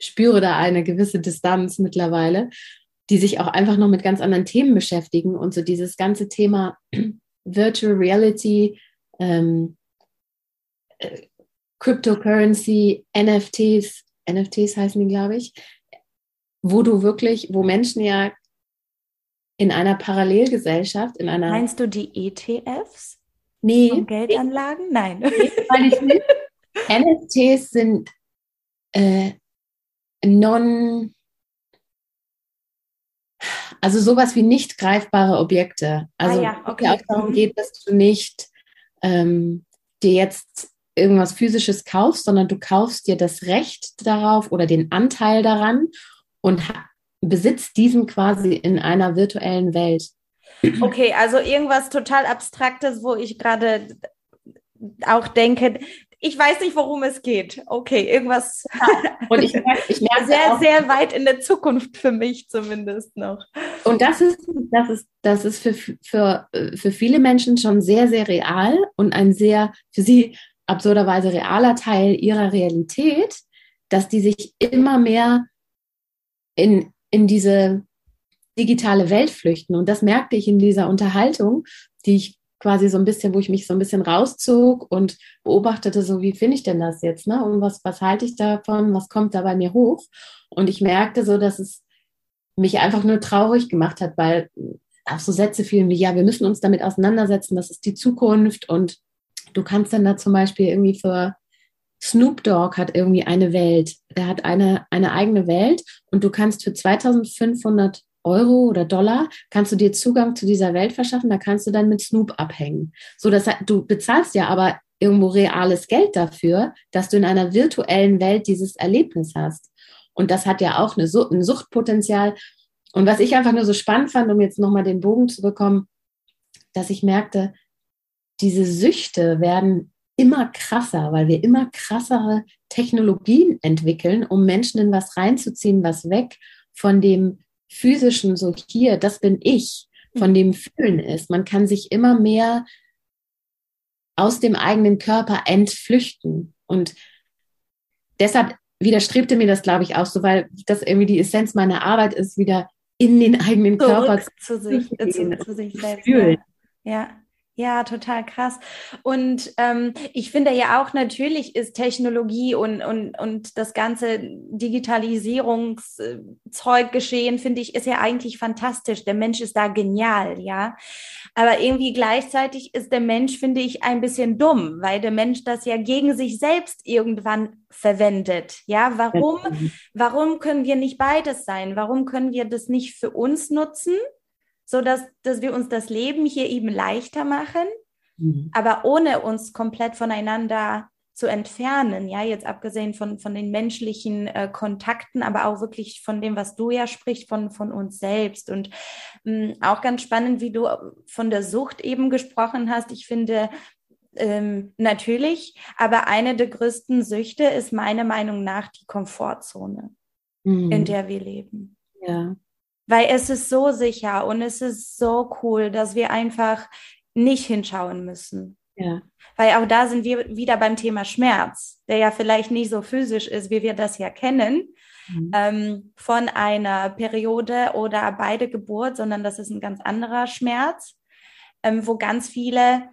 spüre da eine gewisse Distanz mittlerweile, die sich auch einfach noch mit ganz anderen Themen beschäftigen und so dieses ganze Thema Virtual Reality, ähm, äh, Cryptocurrency, NFTs, NFTs heißen die, glaube ich, wo du wirklich, wo Menschen ja in einer Parallelgesellschaft, in einer. Meinst du die ETFs? Nee. Geldanlagen? Nein. Nee, weil ich nicht. NFTs sind äh, non, also sowas wie nicht greifbare Objekte. Also ah, ja, okay. auch darum geht, dass du nicht ähm, dir jetzt irgendwas physisches kaufst, sondern du kaufst dir das Recht darauf oder den Anteil daran und besitzt diesen quasi in einer virtuellen Welt. Okay, also irgendwas total Abstraktes, wo ich gerade auch denke, ich weiß nicht, worum es geht. Okay, irgendwas. Ja. Und ich, ich merke sehr, auch, sehr weit in der Zukunft für mich zumindest noch. Und das ist, das ist, das ist für, für, für viele Menschen schon sehr, sehr real und ein sehr für sie absurderweise realer Teil ihrer Realität, dass die sich immer mehr in, in diese digitale Welt flüchten. Und das merkte ich in dieser Unterhaltung, die ich quasi so ein bisschen, wo ich mich so ein bisschen rauszog und beobachtete, so wie finde ich denn das jetzt, ne? Und was, was halte ich davon, was kommt da bei mir hoch? Und ich merkte so, dass es mich einfach nur traurig gemacht hat, weil auch so Sätze fielen wie, ja, wir müssen uns damit auseinandersetzen, das ist die Zukunft und du kannst dann da zum Beispiel irgendwie für Snoop Dogg hat irgendwie eine Welt, der hat eine, eine eigene Welt und du kannst für 2500 Euro oder Dollar kannst du dir Zugang zu dieser Welt verschaffen, da kannst du dann mit Snoop abhängen. So, dass du bezahlst ja aber irgendwo reales Geld dafür, dass du in einer virtuellen Welt dieses Erlebnis hast. Und das hat ja auch eine, ein Suchtpotenzial. Und was ich einfach nur so spannend fand, um jetzt nochmal den Bogen zu bekommen, dass ich merkte, diese Süchte werden immer krasser, weil wir immer krassere Technologien entwickeln, um Menschen in was reinzuziehen, was weg von dem physischen, so hier, das bin ich, von dem Fühlen ist. Man kann sich immer mehr aus dem eigenen Körper entflüchten. Und deshalb widerstrebte mir das, glaube ich, auch so, weil das irgendwie die Essenz meiner Arbeit ist, wieder in den eigenen Zurück Körper zu sich, äh, zu, zu, sich selbst. Fühlen. Ja. Ja, total krass. Und ähm, ich finde ja auch natürlich ist Technologie und, und, und das ganze Digitalisierungszeug geschehen, finde ich, ist ja eigentlich fantastisch. Der Mensch ist da genial, ja. Aber irgendwie gleichzeitig ist der Mensch, finde ich, ein bisschen dumm, weil der Mensch das ja gegen sich selbst irgendwann verwendet. Ja, warum, warum können wir nicht beides sein? Warum können wir das nicht für uns nutzen? So dass, dass wir uns das Leben hier eben leichter machen, mhm. aber ohne uns komplett voneinander zu entfernen, ja, jetzt abgesehen von, von den menschlichen äh, Kontakten, aber auch wirklich von dem, was du ja sprichst, von, von uns selbst. Und mh, auch ganz spannend, wie du von der Sucht eben gesprochen hast. Ich finde, ähm, natürlich, aber eine der größten Süchte ist meiner Meinung nach die Komfortzone, mhm. in der wir leben. Ja weil es ist so sicher und es ist so cool, dass wir einfach nicht hinschauen müssen. Ja. Weil auch da sind wir wieder beim Thema Schmerz, der ja vielleicht nicht so physisch ist, wie wir das ja kennen, mhm. ähm, von einer Periode oder bei der Geburt, sondern das ist ein ganz anderer Schmerz, ähm, wo ganz viele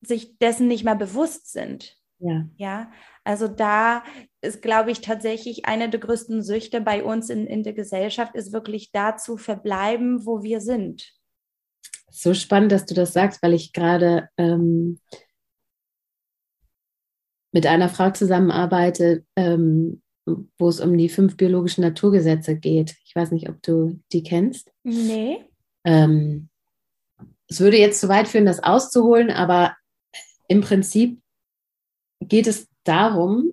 sich dessen nicht mehr bewusst sind. Ja. ja, also da ist, glaube ich, tatsächlich eine der größten Süchte bei uns in, in der Gesellschaft, ist wirklich da zu verbleiben, wo wir sind. So spannend, dass du das sagst, weil ich gerade ähm, mit einer Frau zusammenarbeite, ähm, wo es um die fünf biologischen Naturgesetze geht. Ich weiß nicht, ob du die kennst. Nee. Ähm, es würde jetzt zu weit führen, das auszuholen, aber im Prinzip geht es darum,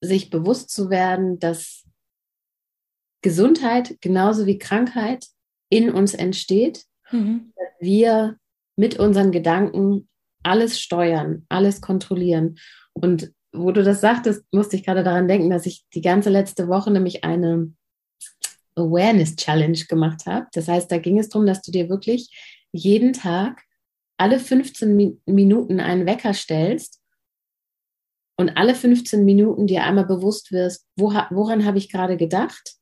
sich bewusst zu werden, dass Gesundheit genauso wie Krankheit in uns entsteht, mhm. dass wir mit unseren Gedanken alles steuern, alles kontrollieren. Und wo du das sagtest, musste ich gerade daran denken, dass ich die ganze letzte Woche nämlich eine Awareness Challenge gemacht habe. Das heißt, da ging es darum, dass du dir wirklich jeden Tag alle 15 Minuten einen Wecker stellst und alle 15 Minuten dir einmal bewusst wirst, wo, woran habe ich gerade gedacht?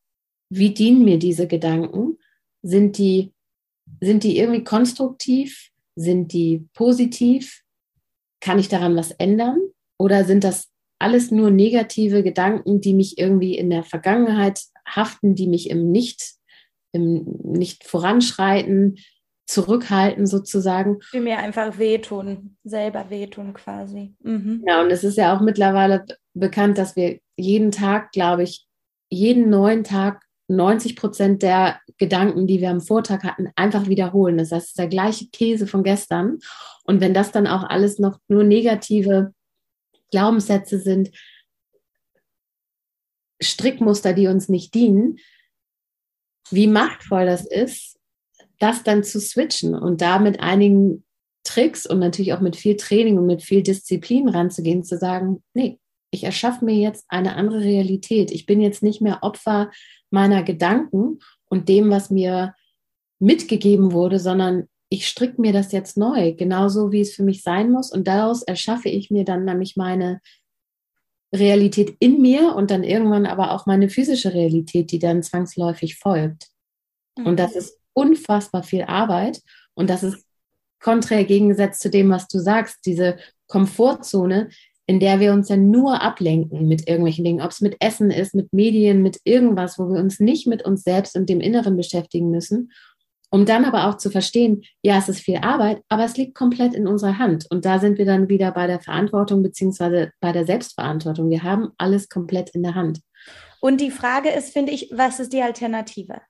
Wie dienen mir diese Gedanken? Sind die, sind die irgendwie konstruktiv? Sind die positiv? Kann ich daran was ändern? Oder sind das alles nur negative Gedanken, die mich irgendwie in der Vergangenheit haften, die mich im Nicht, im Nicht voranschreiten, zurückhalten sozusagen. Die mir einfach wehtun, selber wehtun quasi. Mhm. Ja, und es ist ja auch mittlerweile bekannt, dass wir jeden Tag, glaube ich, jeden neuen Tag 90 Prozent der Gedanken, die wir am Vortag hatten, einfach wiederholen. Das heißt, es ist der gleiche Käse von gestern. Und wenn das dann auch alles noch nur negative Glaubenssätze sind, Strickmuster, die uns nicht dienen, wie machtvoll das ist, das dann zu switchen und da mit einigen Tricks und natürlich auch mit viel Training und mit viel Disziplin ranzugehen, zu sagen, nee, ich erschaffe mir jetzt eine andere Realität. Ich bin jetzt nicht mehr Opfer meiner Gedanken und dem, was mir mitgegeben wurde, sondern ich stricke mir das jetzt neu, genauso wie es für mich sein muss. Und daraus erschaffe ich mir dann nämlich meine Realität in mir und dann irgendwann aber auch meine physische Realität, die dann zwangsläufig folgt. Mhm. Und das ist unfassbar viel Arbeit und das ist konträr gegengesetzt zu dem, was du sagst, diese Komfortzone, in der wir uns ja nur ablenken mit irgendwelchen Dingen, ob es mit Essen ist, mit Medien, mit irgendwas, wo wir uns nicht mit uns selbst und dem Inneren beschäftigen müssen, um dann aber auch zu verstehen, ja, es ist viel Arbeit, aber es liegt komplett in unserer Hand. Und da sind wir dann wieder bei der Verantwortung beziehungsweise bei der Selbstverantwortung. Wir haben alles komplett in der Hand. Und die Frage ist, finde ich, was ist die Alternative?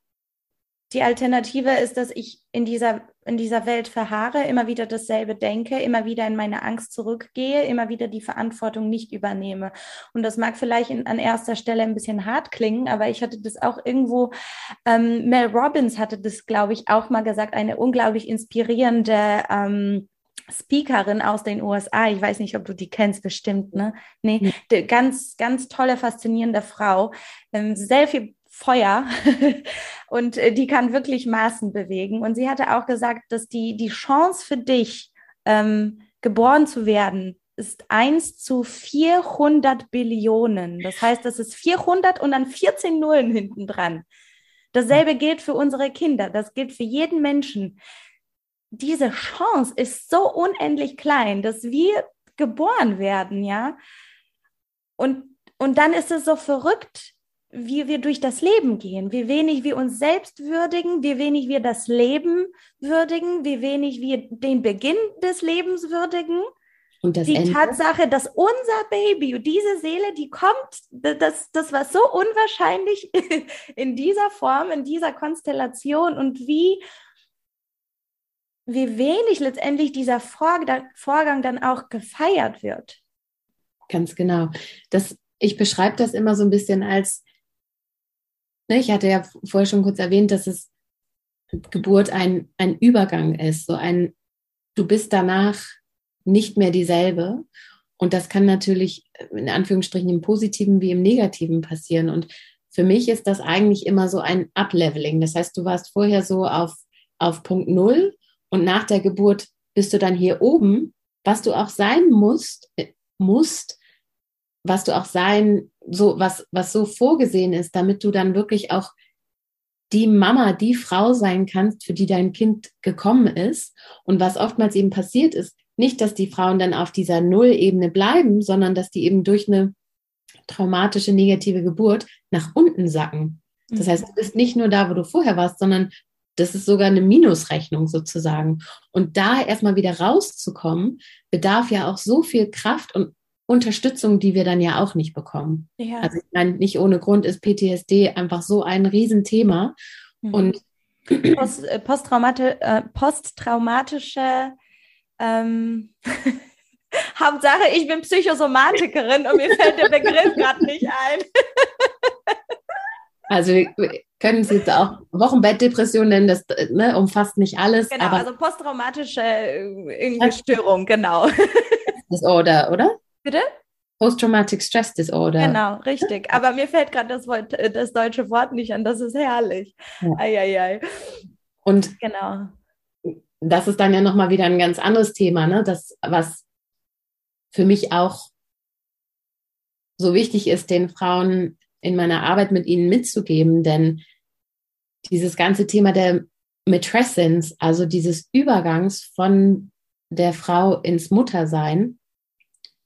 Die Alternative ist, dass ich in dieser, in dieser Welt verharre, immer wieder dasselbe denke, immer wieder in meine Angst zurückgehe, immer wieder die Verantwortung nicht übernehme. Und das mag vielleicht in, an erster Stelle ein bisschen hart klingen, aber ich hatte das auch irgendwo, ähm, Mel Robbins hatte das, glaube ich, auch mal gesagt, eine unglaublich inspirierende ähm, Speakerin aus den USA. Ich weiß nicht, ob du die kennst, bestimmt, ne? Nee, ganz, ganz tolle, faszinierende Frau. Ähm, sehr viel Feuer und äh, die kann wirklich Maßen bewegen. Und sie hatte auch gesagt, dass die, die Chance für dich, ähm, geboren zu werden, ist 1 zu 400 Billionen. Das heißt, das ist 400 und dann 14 Nullen hinten dran. Dasselbe gilt für unsere Kinder, das gilt für jeden Menschen. Diese Chance ist so unendlich klein, dass wir geboren werden, ja. Und, und dann ist es so verrückt, wie wir durch das Leben gehen, wie wenig wir uns selbst würdigen, wie wenig wir das Leben würdigen, wie wenig wir den Beginn des Lebens würdigen. Und die Ende? Tatsache, dass unser Baby, diese Seele, die kommt, das, das war so unwahrscheinlich in dieser Form, in dieser Konstellation und wie, wie wenig letztendlich dieser Vorgang dann auch gefeiert wird. Ganz genau. Das, ich beschreibe das immer so ein bisschen als, ne, ich hatte ja vorher schon kurz erwähnt, dass es Geburt ein, ein Übergang ist, so ein, du bist danach nicht mehr dieselbe. Und das kann natürlich in Anführungsstrichen im Positiven wie im Negativen passieren. Und für mich ist das eigentlich immer so ein Upleveling. Das heißt, du warst vorher so auf, auf Punkt Null und nach der Geburt bist du dann hier oben, was du auch sein musst, musst, was du auch sein, so, was, was so vorgesehen ist, damit du dann wirklich auch die Mama, die Frau sein kannst, für die dein Kind gekommen ist. Und was oftmals eben passiert ist, nicht, dass die Frauen dann auf dieser Nullebene bleiben, sondern dass die eben durch eine traumatische negative Geburt nach unten sacken. Das mhm. heißt, du bist nicht nur da, wo du vorher warst, sondern das ist sogar eine Minusrechnung sozusagen. Und da erstmal wieder rauszukommen, bedarf ja auch so viel Kraft und Unterstützung, die wir dann ja auch nicht bekommen. Ja. Also ich meine, nicht ohne Grund ist PTSD einfach so ein Riesenthema. Mhm. Und Post, äh, posttraumati äh, posttraumatische ähm, Hauptsache, ich bin Psychosomatikerin und mir fällt der Begriff gerade nicht ein. also wir können es jetzt auch Wochenbettdepression nennen, das ne, umfasst nicht alles. Genau, also posttraumatische äh, Störung, genau. Disorder, oder? Bitte? Post-Traumatic Stress Disorder. Genau, richtig. Aber mir fällt gerade das, äh, das deutsche Wort nicht an. Das ist herrlich. Ja. Ei, Und genau das ist dann ja nochmal wieder ein ganz anderes Thema, ne? Das, was für mich auch so wichtig ist, den Frauen in meiner Arbeit mit ihnen mitzugeben, denn dieses ganze Thema der Matrescence, also dieses Übergangs von der Frau ins Muttersein,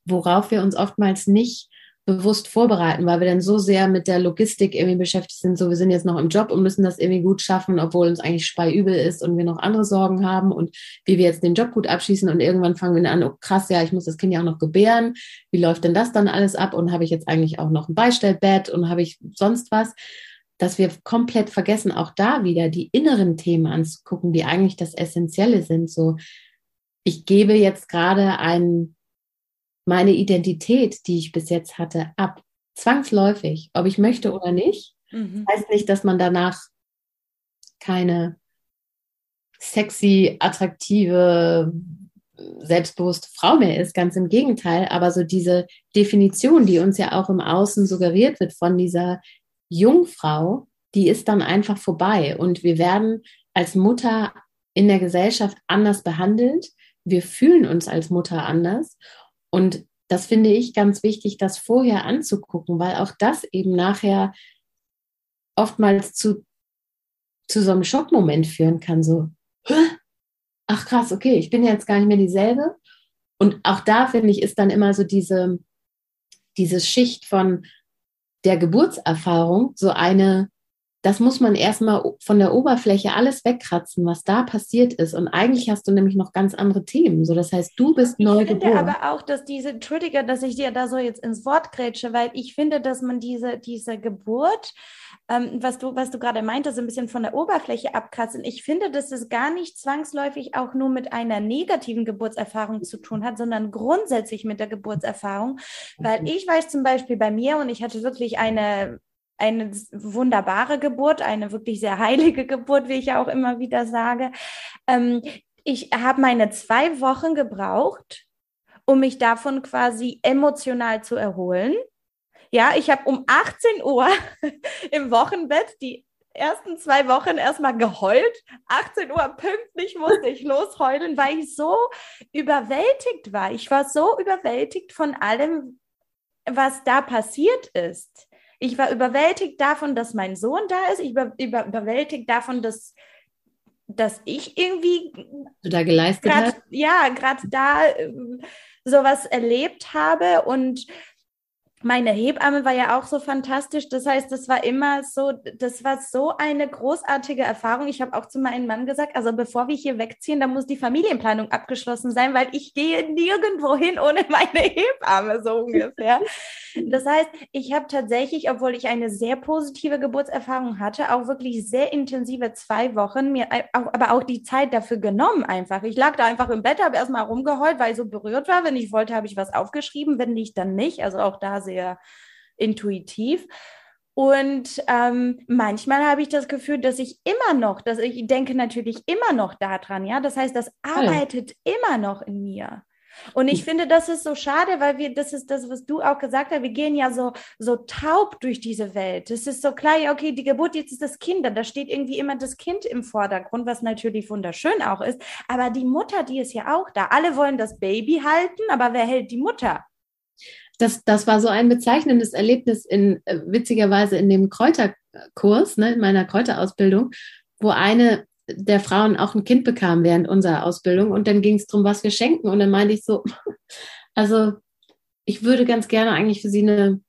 worauf wir uns oftmals nicht bewusst vorbereiten, weil wir dann so sehr mit der Logistik irgendwie beschäftigt sind, so wir sind jetzt noch im Job und müssen das irgendwie gut schaffen, obwohl uns eigentlich speiübel ist und wir noch andere Sorgen haben und wie wir jetzt den Job gut abschließen und irgendwann fangen wir an, oh krass, ja, ich muss das Kind ja auch noch gebären, wie läuft denn das dann alles ab? Und habe ich jetzt eigentlich auch noch ein Beistellbett und habe ich sonst was, dass wir komplett vergessen, auch da wieder die inneren Themen anzugucken, die eigentlich das Essentielle sind, so ich gebe jetzt gerade einen meine Identität, die ich bis jetzt hatte, ab. Zwangsläufig, ob ich möchte oder nicht. Mhm. Heißt nicht, dass man danach keine sexy, attraktive, selbstbewusste Frau mehr ist. Ganz im Gegenteil. Aber so diese Definition, die uns ja auch im Außen suggeriert wird von dieser Jungfrau, die ist dann einfach vorbei. Und wir werden als Mutter in der Gesellschaft anders behandelt. Wir fühlen uns als Mutter anders. Und das finde ich ganz wichtig, das vorher anzugucken, weil auch das eben nachher oftmals zu, zu so einem Schockmoment führen kann. So, ach krass, okay, ich bin jetzt gar nicht mehr dieselbe. Und auch da finde ich, ist dann immer so diese, diese Schicht von der Geburtserfahrung so eine das muss man erstmal von der Oberfläche alles wegkratzen, was da passiert ist. Und eigentlich hast du nämlich noch ganz andere Themen. So, das heißt, du bist ich neu geboren. Ich finde aber auch, dass diese, Entschuldige, dass ich dir da so jetzt ins Wort grätsche, weil ich finde, dass man diese, diese Geburt, ähm, was du, was du gerade meintest, ein bisschen von der Oberfläche abkratzen. Ich finde, dass es gar nicht zwangsläufig auch nur mit einer negativen Geburtserfahrung zu tun hat, sondern grundsätzlich mit der Geburtserfahrung. Weil ich weiß zum Beispiel bei mir, und ich hatte wirklich eine eine wunderbare Geburt, eine wirklich sehr heilige Geburt, wie ich ja auch immer wieder sage. Ähm, ich habe meine zwei Wochen gebraucht, um mich davon quasi emotional zu erholen. Ja, ich habe um 18 Uhr im Wochenbett die ersten zwei Wochen erstmal geheult. 18 Uhr pünktlich musste ich losheulen, weil ich so überwältigt war. Ich war so überwältigt von allem, was da passiert ist. Ich war überwältigt davon, dass mein Sohn da ist. Ich war über, überwältigt davon, dass, dass ich irgendwie du da geleistet grad, hast. Ja, gerade da äh, sowas erlebt habe und meine Hebamme war ja auch so fantastisch. Das heißt, das war immer so, das war so eine großartige Erfahrung. Ich habe auch zu meinem Mann gesagt, also bevor wir hier wegziehen, da muss die Familienplanung abgeschlossen sein, weil ich gehe nirgendwo hin ohne meine Hebamme, so ungefähr. Das heißt, ich habe tatsächlich, obwohl ich eine sehr positive Geburtserfahrung hatte, auch wirklich sehr intensive zwei Wochen, mir aber auch die Zeit dafür genommen einfach. Ich lag da einfach im Bett, habe erstmal rumgeheult, weil ich so berührt war. Wenn ich wollte, habe ich was aufgeschrieben, wenn nicht, dann nicht. Also auch da sehr intuitiv. Und ähm, manchmal habe ich das Gefühl, dass ich immer noch, dass ich denke natürlich immer noch daran, ja. Das heißt, das arbeitet ja. immer noch in mir. Und ich hm. finde, das ist so schade, weil wir, das ist das, was du auch gesagt hast, wir gehen ja so, so taub durch diese Welt. Es ist so klar, ja, okay, die Geburt, jetzt ist das Kind, da steht irgendwie immer das Kind im Vordergrund, was natürlich wunderschön auch ist. Aber die Mutter, die ist ja auch da. Alle wollen das Baby halten, aber wer hält die Mutter? Das, das war so ein bezeichnendes Erlebnis in, äh, witzigerweise in dem Kräuterkurs, ne, in meiner Kräuterausbildung, wo eine der Frauen auch ein Kind bekam während unserer Ausbildung und dann ging es darum, was wir schenken und dann meinte ich so, also ich würde ganz gerne eigentlich für sie eine,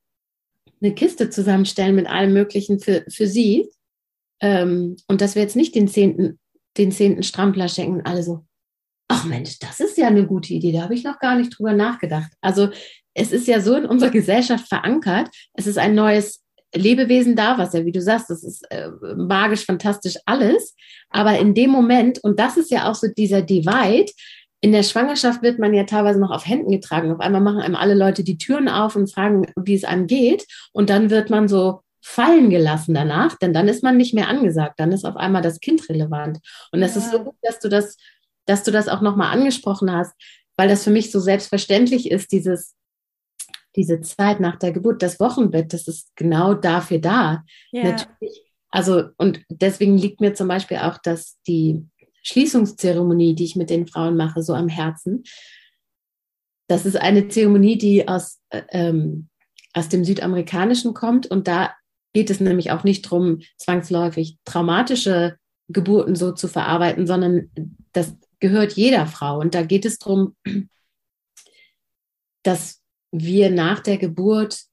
eine Kiste zusammenstellen mit allem Möglichen für, für sie ähm, und dass wir jetzt nicht den zehnten, den zehnten Strampler schenken. Alle so, ach Mensch, das ist ja eine gute Idee, da habe ich noch gar nicht drüber nachgedacht. Also es ist ja so in unserer Gesellschaft verankert, es ist ein neues Lebewesen da, was ja, wie du sagst, das ist äh, magisch, fantastisch alles. Aber in dem Moment, und das ist ja auch so dieser Divide, in der Schwangerschaft wird man ja teilweise noch auf Händen getragen. Auf einmal machen einem alle Leute die Türen auf und fragen, wie es einem geht. Und dann wird man so fallen gelassen danach, denn dann ist man nicht mehr angesagt. Dann ist auf einmal das Kind relevant. Und das ja. ist so gut, dass du das, dass du das auch nochmal angesprochen hast, weil das für mich so selbstverständlich ist, dieses, diese Zeit nach der Geburt, das Wochenbett, das ist genau dafür da. Ja. Natürlich, also, und deswegen liegt mir zum Beispiel auch, dass die Schließungszeremonie, die ich mit den Frauen mache, so am Herzen. Das ist eine Zeremonie, die aus, äh, ähm, aus dem Südamerikanischen kommt. Und da geht es nämlich auch nicht darum, zwangsläufig traumatische Geburten so zu verarbeiten, sondern das gehört jeder Frau. Und da geht es darum, dass wir nach der Geburt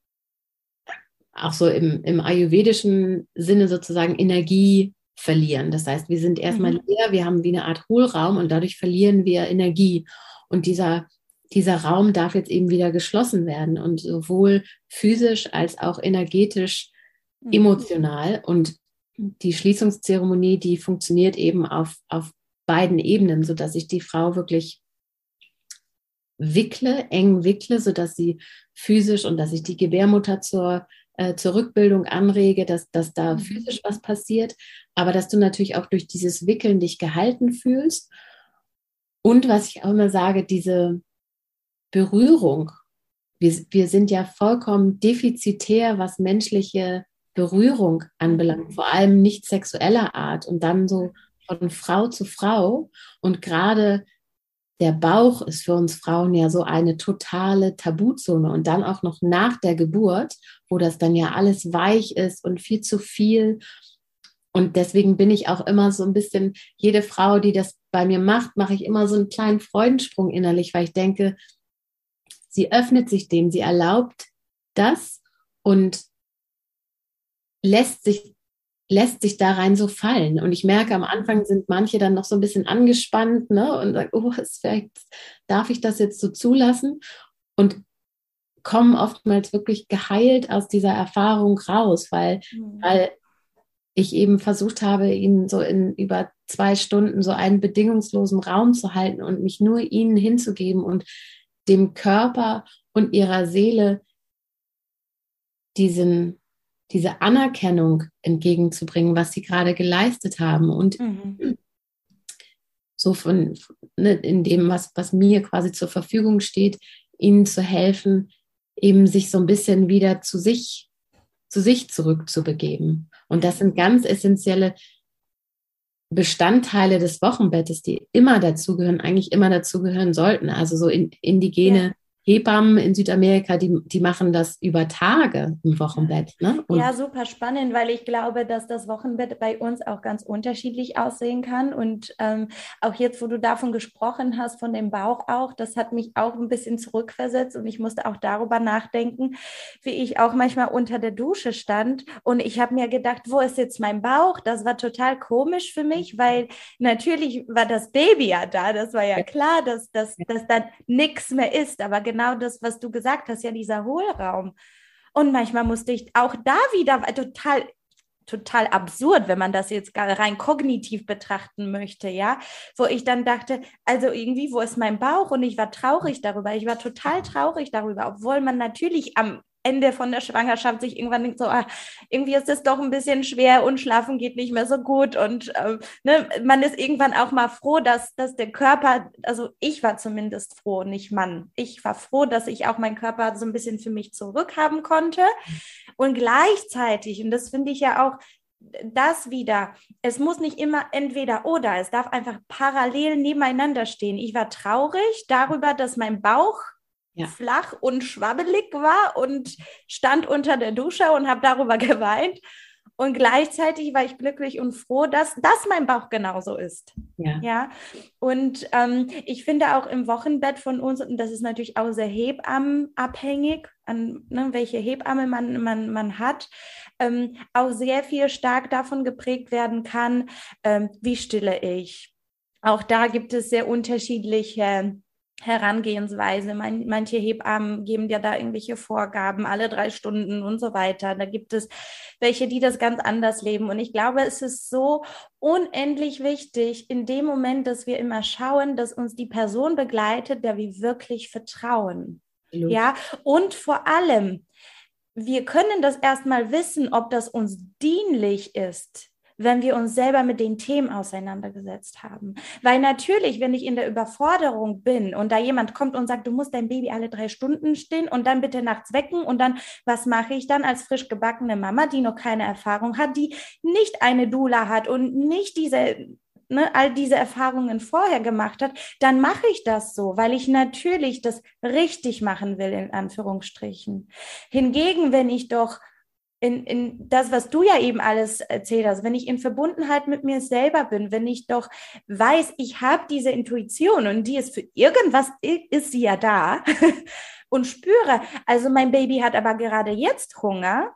auch so im, im ayurvedischen Sinne sozusagen Energie verlieren. Das heißt, wir sind erstmal mhm. leer, wir haben wie eine Art Hohlraum und dadurch verlieren wir Energie. Und dieser, dieser Raum darf jetzt eben wieder geschlossen werden und sowohl physisch als auch energetisch, mhm. emotional. Und die Schließungszeremonie, die funktioniert eben auf, auf beiden Ebenen, sodass sich die Frau wirklich wickle, eng wickle, sodass sie physisch und dass ich die Gebärmutter zur, äh, zur Rückbildung anrege, dass, dass da mhm. physisch was passiert, aber dass du natürlich auch durch dieses Wickeln dich gehalten fühlst. Und was ich auch immer sage, diese Berührung. Wir, wir sind ja vollkommen defizitär, was menschliche Berührung anbelangt, vor allem nicht sexueller Art und dann so von Frau zu Frau. Und gerade der Bauch ist für uns Frauen ja so eine totale Tabuzone und dann auch noch nach der Geburt, wo das dann ja alles weich ist und viel zu viel. Und deswegen bin ich auch immer so ein bisschen, jede Frau, die das bei mir macht, mache ich immer so einen kleinen Freudensprung innerlich, weil ich denke, sie öffnet sich dem, sie erlaubt das und lässt sich lässt sich da rein so fallen. Und ich merke, am Anfang sind manche dann noch so ein bisschen angespannt ne, und sagen, oh, vielleicht, darf ich das jetzt so zulassen? Und kommen oftmals wirklich geheilt aus dieser Erfahrung raus, weil, mhm. weil ich eben versucht habe, ihnen so in über zwei Stunden so einen bedingungslosen Raum zu halten und mich nur ihnen hinzugeben und dem Körper und ihrer Seele diesen diese Anerkennung entgegenzubringen, was sie gerade geleistet haben und mhm. so von ne, in dem, was, was mir quasi zur Verfügung steht, ihnen zu helfen, eben sich so ein bisschen wieder zu sich, zu sich zurückzubegeben. Und das sind ganz essentielle Bestandteile des Wochenbettes, die immer dazugehören, eigentlich immer dazugehören sollten. Also so in, indigene ja. Hebammen in Südamerika, die, die machen das über Tage im Wochenbett. Ne? ja, super spannend, weil ich glaube, dass das Wochenbett bei uns auch ganz unterschiedlich aussehen kann. Und ähm, auch jetzt, wo du davon gesprochen hast, von dem Bauch auch, das hat mich auch ein bisschen zurückversetzt und ich musste auch darüber nachdenken, wie ich auch manchmal unter der Dusche stand und ich habe mir gedacht, wo ist jetzt mein Bauch? Das war total komisch für mich, weil natürlich war das Baby ja da, das war ja klar, dass, dass, dass da nichts mehr ist, aber genau das, was du gesagt hast, ja, dieser Hohlraum. Und manchmal musste ich auch da wieder total total absurd, wenn man das jetzt rein kognitiv betrachten möchte, ja, wo ich dann dachte, also irgendwie, wo ist mein Bauch? Und ich war traurig darüber. Ich war total traurig darüber, obwohl man natürlich am Ende von der Schwangerschaft sich irgendwann denkt, so, ah, irgendwie ist es doch ein bisschen schwer und schlafen geht nicht mehr so gut. Und ähm, ne, man ist irgendwann auch mal froh, dass, dass der Körper, also ich war zumindest froh, nicht Mann. Ich war froh, dass ich auch meinen Körper so ein bisschen für mich zurückhaben konnte. Und gleichzeitig, und das finde ich ja auch das wieder. Es muss nicht immer entweder oder. Es darf einfach parallel nebeneinander stehen. Ich war traurig darüber, dass mein Bauch ja. flach und schwabbelig war und stand unter der Dusche und habe darüber geweint. Und gleichzeitig war ich glücklich und froh, dass das mein Bauch genauso ist. Ja. ja? Und ähm, ich finde auch im Wochenbett von uns, und das ist natürlich auch sehr hebammenabhängig, an ne, welche Hebamme man, man, man hat, ähm, auch sehr viel stark davon geprägt werden kann, ähm, wie stille ich. Auch da gibt es sehr unterschiedliche Herangehensweise. Man, manche Hebammen geben ja da irgendwelche Vorgaben, alle drei Stunden und so weiter. Da gibt es welche, die das ganz anders leben. Und ich glaube, es ist so unendlich wichtig, in dem Moment, dass wir immer schauen, dass uns die Person begleitet, der wir wirklich vertrauen. Absolut. Ja, und vor allem, wir können das erstmal wissen, ob das uns dienlich ist wenn wir uns selber mit den Themen auseinandergesetzt haben. Weil natürlich, wenn ich in der Überforderung bin und da jemand kommt und sagt, du musst dein Baby alle drei Stunden stehen und dann bitte nachts wecken und dann, was mache ich dann als frisch gebackene Mama, die noch keine Erfahrung hat, die nicht eine Dula hat und nicht diese Ne, all diese Erfahrungen vorher gemacht hat, dann mache ich das so, weil ich natürlich das richtig machen will, in Anführungsstrichen. Hingegen, wenn ich doch in, in das, was du ja eben alles erzählt hast, wenn ich in Verbundenheit mit mir selber bin, wenn ich doch weiß, ich habe diese Intuition und die ist für irgendwas, ist sie ja da und spüre, also mein Baby hat aber gerade jetzt Hunger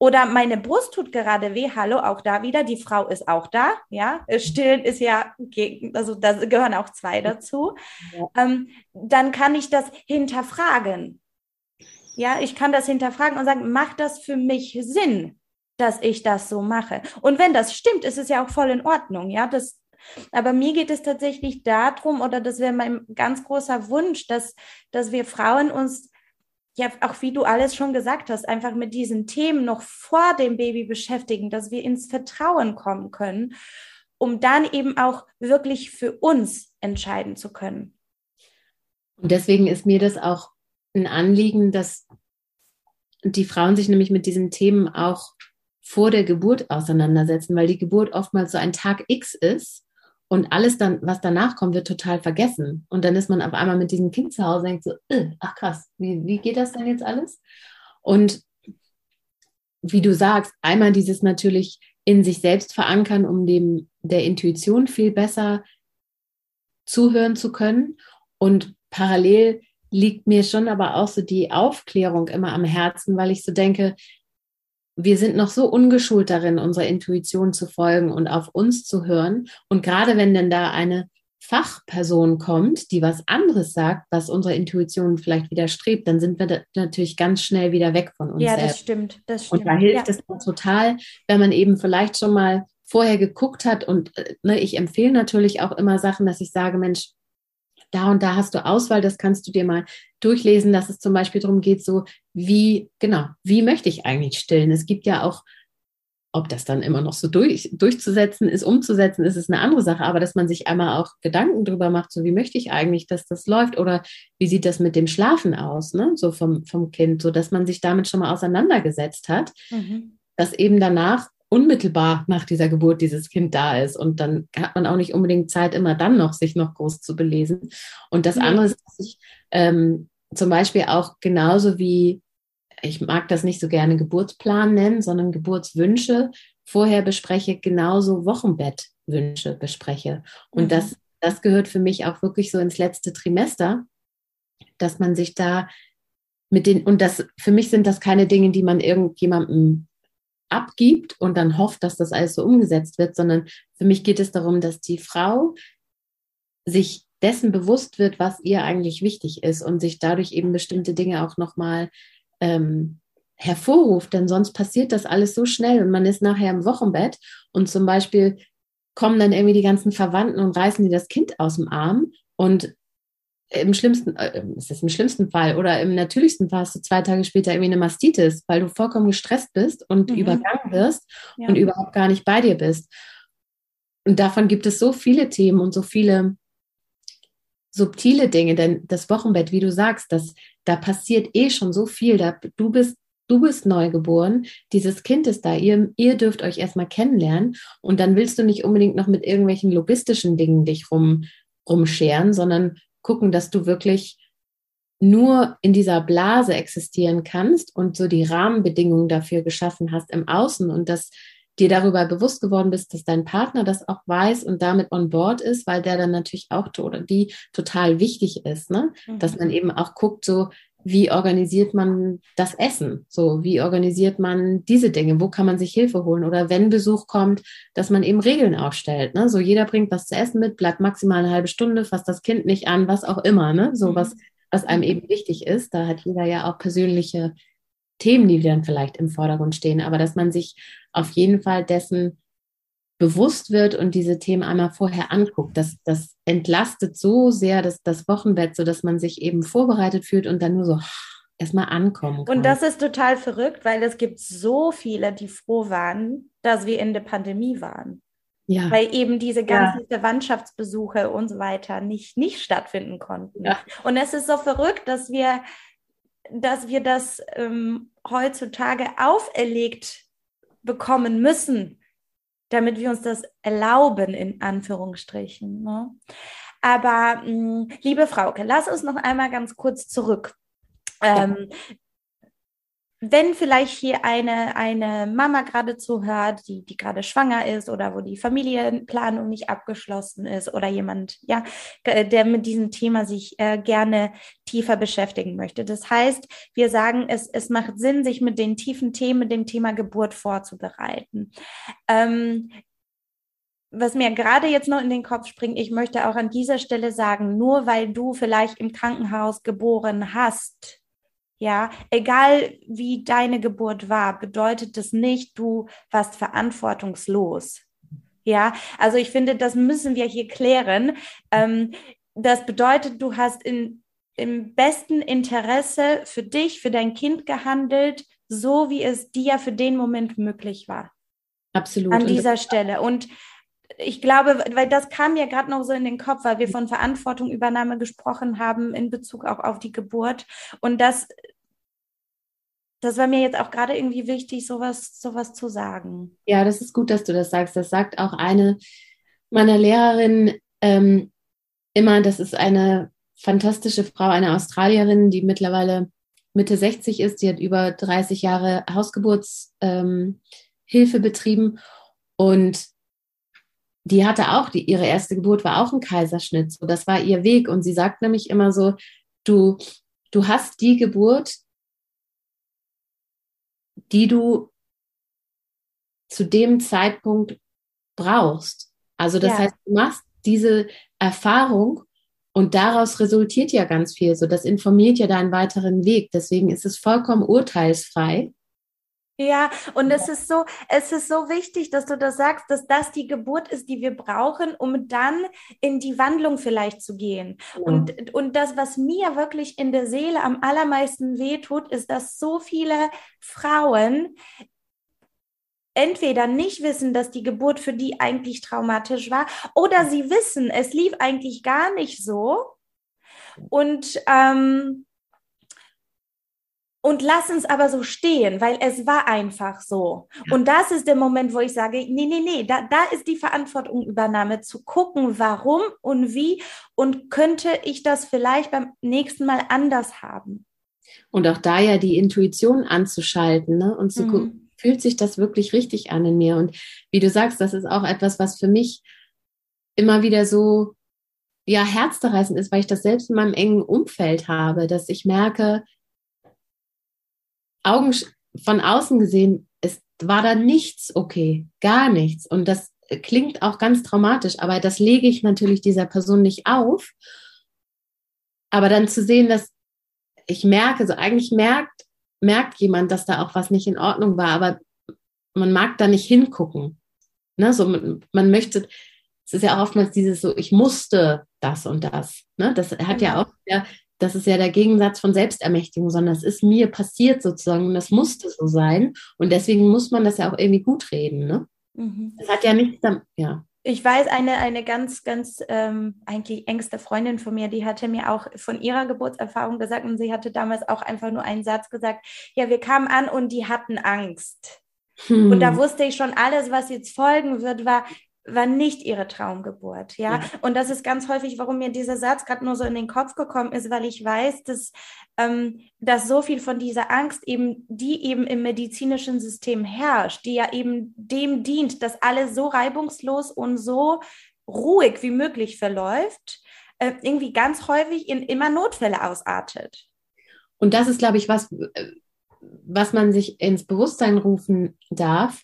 oder meine Brust tut gerade weh, hallo, auch da wieder, die Frau ist auch da, ja, stillen ist ja, also da gehören auch zwei dazu, ja. ähm, dann kann ich das hinterfragen ja, ich kann das hinterfragen und sagen, macht das für mich Sinn, dass ich das so mache? Und wenn das stimmt, ist es ja auch voll in Ordnung, ja, das, aber mir geht es tatsächlich darum, oder das wäre mein ganz großer Wunsch, dass, dass wir Frauen uns ja, auch wie du alles schon gesagt hast, einfach mit diesen Themen noch vor dem Baby beschäftigen, dass wir ins Vertrauen kommen können, um dann eben auch wirklich für uns entscheiden zu können. Und deswegen ist mir das auch ein Anliegen, dass die Frauen sich nämlich mit diesen Themen auch vor der Geburt auseinandersetzen, weil die Geburt oftmals so ein Tag X ist und alles dann, was danach kommt, wird total vergessen. Und dann ist man auf einmal mit diesem Kind zu Hause und denkt so, ach krass, wie, wie geht das denn jetzt alles? Und wie du sagst, einmal dieses natürlich in sich selbst verankern, um dem der Intuition viel besser zuhören zu können und parallel liegt mir schon aber auch so die Aufklärung immer am Herzen, weil ich so denke, wir sind noch so ungeschult darin, unserer Intuition zu folgen und auf uns zu hören. Und gerade wenn denn da eine Fachperson kommt, die was anderes sagt, was unserer Intuition vielleicht widerstrebt, dann sind wir natürlich ganz schnell wieder weg von uns. Ja, selbst. das stimmt, das stimmt. Und da hilft ja. es total, wenn man eben vielleicht schon mal vorher geguckt hat. Und äh, ne, ich empfehle natürlich auch immer Sachen, dass ich sage, Mensch, da und da hast du Auswahl, das kannst du dir mal durchlesen, dass es zum Beispiel darum geht, so wie, genau, wie möchte ich eigentlich stillen? Es gibt ja auch ob das dann immer noch so durch, durchzusetzen ist, umzusetzen ist, ist eine andere Sache. Aber dass man sich einmal auch Gedanken darüber macht, so wie möchte ich eigentlich, dass das läuft oder wie sieht das mit dem Schlafen aus, ne? so vom, vom Kind, so dass man sich damit schon mal auseinandergesetzt hat, mhm. dass eben danach unmittelbar nach dieser Geburt dieses Kind da ist. Und dann hat man auch nicht unbedingt Zeit, immer dann noch sich noch groß zu belesen. Und das andere ist, dass ich ähm, zum Beispiel auch genauso wie ich mag das nicht so gerne Geburtsplan nennen, sondern Geburtswünsche vorher bespreche, genauso Wochenbettwünsche bespreche. Und mhm. das, das gehört für mich auch wirklich so ins letzte Trimester, dass man sich da mit den, und das, für mich sind das keine Dinge, die man irgendjemandem abgibt und dann hofft, dass das alles so umgesetzt wird, sondern für mich geht es darum, dass die Frau sich dessen bewusst wird, was ihr eigentlich wichtig ist und sich dadurch eben bestimmte Dinge auch nochmal ähm, hervorruft, denn sonst passiert das alles so schnell und man ist nachher im Wochenbett und zum Beispiel kommen dann irgendwie die ganzen Verwandten und reißen dir das Kind aus dem Arm und im schlimmsten, äh, ist das im schlimmsten Fall oder im natürlichsten Fall hast du zwei Tage später irgendwie eine Mastitis, weil du vollkommen gestresst bist und mhm. übergangen wirst ja. und überhaupt gar nicht bei dir bist. Und davon gibt es so viele Themen und so viele subtile Dinge, denn das Wochenbett, wie du sagst, das, da passiert eh schon so viel. Da, du bist du bist neugeboren, dieses Kind ist da, ihr, ihr dürft euch erstmal kennenlernen und dann willst du nicht unbedingt noch mit irgendwelchen logistischen Dingen dich rum, rumscheren, sondern gucken, dass du wirklich nur in dieser Blase existieren kannst und so die Rahmenbedingungen dafür geschaffen hast im Außen und dass dir darüber bewusst geworden bist, dass dein Partner das auch weiß und damit on board ist, weil der dann natürlich auch oder die total wichtig ist, ne? Mhm. Dass man eben auch guckt, so wie organisiert man das Essen? So, wie organisiert man diese Dinge? Wo kann man sich Hilfe holen? Oder wenn Besuch kommt, dass man eben Regeln aufstellt. Ne? So, jeder bringt was zu essen mit, bleibt maximal eine halbe Stunde, fasst das Kind nicht an, was auch immer. Ne? So, mhm. was, was einem eben wichtig ist. Da hat jeder ja auch persönliche Themen, die dann vielleicht im Vordergrund stehen, aber dass man sich auf jeden Fall dessen bewusst wird und diese Themen einmal vorher anguckt. Das, das entlastet so sehr das, das Wochenbett, sodass man sich eben vorbereitet fühlt und dann nur so erstmal ankommen kann. Und das ist total verrückt, weil es gibt so viele, die froh waren, dass wir in der Pandemie waren. Ja. Weil eben diese ganzen ja. Verwandtschaftsbesuche und so weiter nicht, nicht stattfinden konnten. Ja. Und es ist so verrückt, dass wir dass wir das ähm, heutzutage auferlegt bekommen müssen, damit wir uns das erlauben, in Anführungsstrichen. Ne? Aber mh, hm, liebe Frauke, lass uns noch einmal ganz kurz zurück. Ähm, wenn vielleicht hier eine, eine Mama gerade zuhört, die, die gerade schwanger ist oder wo die Familienplanung nicht abgeschlossen ist oder jemand, ja, der mit diesem Thema sich äh, gerne tiefer beschäftigen möchte. Das heißt, wir sagen, es, es macht Sinn, sich mit den tiefen Themen, mit dem Thema Geburt vorzubereiten. Ähm, was mir gerade jetzt noch in den Kopf springt, ich möchte auch an dieser Stelle sagen, nur weil du vielleicht im Krankenhaus geboren hast, ja, egal wie deine Geburt war, bedeutet das nicht, du warst verantwortungslos. Ja, also ich finde, das müssen wir hier klären. Ähm, das bedeutet, du hast in, im besten Interesse für dich, für dein Kind gehandelt, so wie es dir für den Moment möglich war. Absolut. An dieser Stelle. Und ich glaube, weil das kam mir gerade noch so in den Kopf, weil wir von Verantwortungübernahme gesprochen haben in Bezug auch auf die Geburt. Und das, das war mir jetzt auch gerade irgendwie wichtig, sowas, sowas zu sagen. Ja, das ist gut, dass du das sagst. Das sagt auch eine meiner Lehrerinnen ähm, immer, das ist eine fantastische Frau, eine Australierin, die mittlerweile Mitte 60 ist. Die hat über 30 Jahre Hausgeburtshilfe ähm, betrieben und die hatte auch, die, ihre erste Geburt war auch ein Kaiserschnitt. So, das war ihr Weg. Und sie sagt nämlich immer so, du, du hast die Geburt, die du zu dem Zeitpunkt brauchst. Also das ja. heißt, du machst diese Erfahrung und daraus resultiert ja ganz viel. So, das informiert ja deinen weiteren Weg. Deswegen ist es vollkommen urteilsfrei. Ja, und es ist so, es ist so wichtig, dass du das sagst, dass das die Geburt ist, die wir brauchen, um dann in die Wandlung vielleicht zu gehen. Ja. Und, und das, was mir wirklich in der Seele am allermeisten wehtut, ist, dass so viele Frauen entweder nicht wissen, dass die Geburt für die eigentlich traumatisch war, oder sie wissen, es lief eigentlich gar nicht so und ähm, und lassen es aber so stehen, weil es war einfach so. Und das ist der Moment, wo ich sage, nee, nee, nee, da, da ist die Verantwortungübernahme zu gucken, warum und wie und könnte ich das vielleicht beim nächsten Mal anders haben. Und auch da ja die Intuition anzuschalten ne? und zu mhm. gucken, fühlt sich das wirklich richtig an in mir? Und wie du sagst, das ist auch etwas, was für mich immer wieder so ja herzzerreißend ist, weil ich das selbst in meinem engen Umfeld habe, dass ich merke, Augen von außen gesehen, es war da nichts okay, gar nichts. Und das klingt auch ganz traumatisch, aber das lege ich natürlich dieser Person nicht auf. Aber dann zu sehen, dass ich merke, so eigentlich merkt, merkt jemand, dass da auch was nicht in Ordnung war, aber man mag da nicht hingucken. Ne? So, man, man möchte, es ist ja auch oftmals dieses so, ich musste das und das. Ne? Das hat ja genau. auch ja, das ist ja der Gegensatz von Selbstermächtigung, sondern es ist mir passiert sozusagen und das musste so sein. Und deswegen muss man das ja auch irgendwie gut reden. Ne? Mhm. Das hat ja nichts damit, ja. Ich weiß, eine, eine ganz, ganz ähm, eigentlich engste Freundin von mir, die hatte mir auch von ihrer Geburtserfahrung gesagt und sie hatte damals auch einfach nur einen Satz gesagt, ja, wir kamen an und die hatten Angst. Hm. Und da wusste ich schon, alles, was jetzt folgen wird, war, war nicht ihre Traumgeburt, ja? ja. Und das ist ganz häufig, warum mir dieser Satz gerade nur so in den Kopf gekommen ist, weil ich weiß, dass, ähm, dass so viel von dieser Angst eben, die eben im medizinischen System herrscht, die ja eben dem dient, dass alles so reibungslos und so ruhig wie möglich verläuft, äh, irgendwie ganz häufig in immer Notfälle ausartet. Und das ist, glaube ich, was, äh, was man sich ins Bewusstsein rufen darf,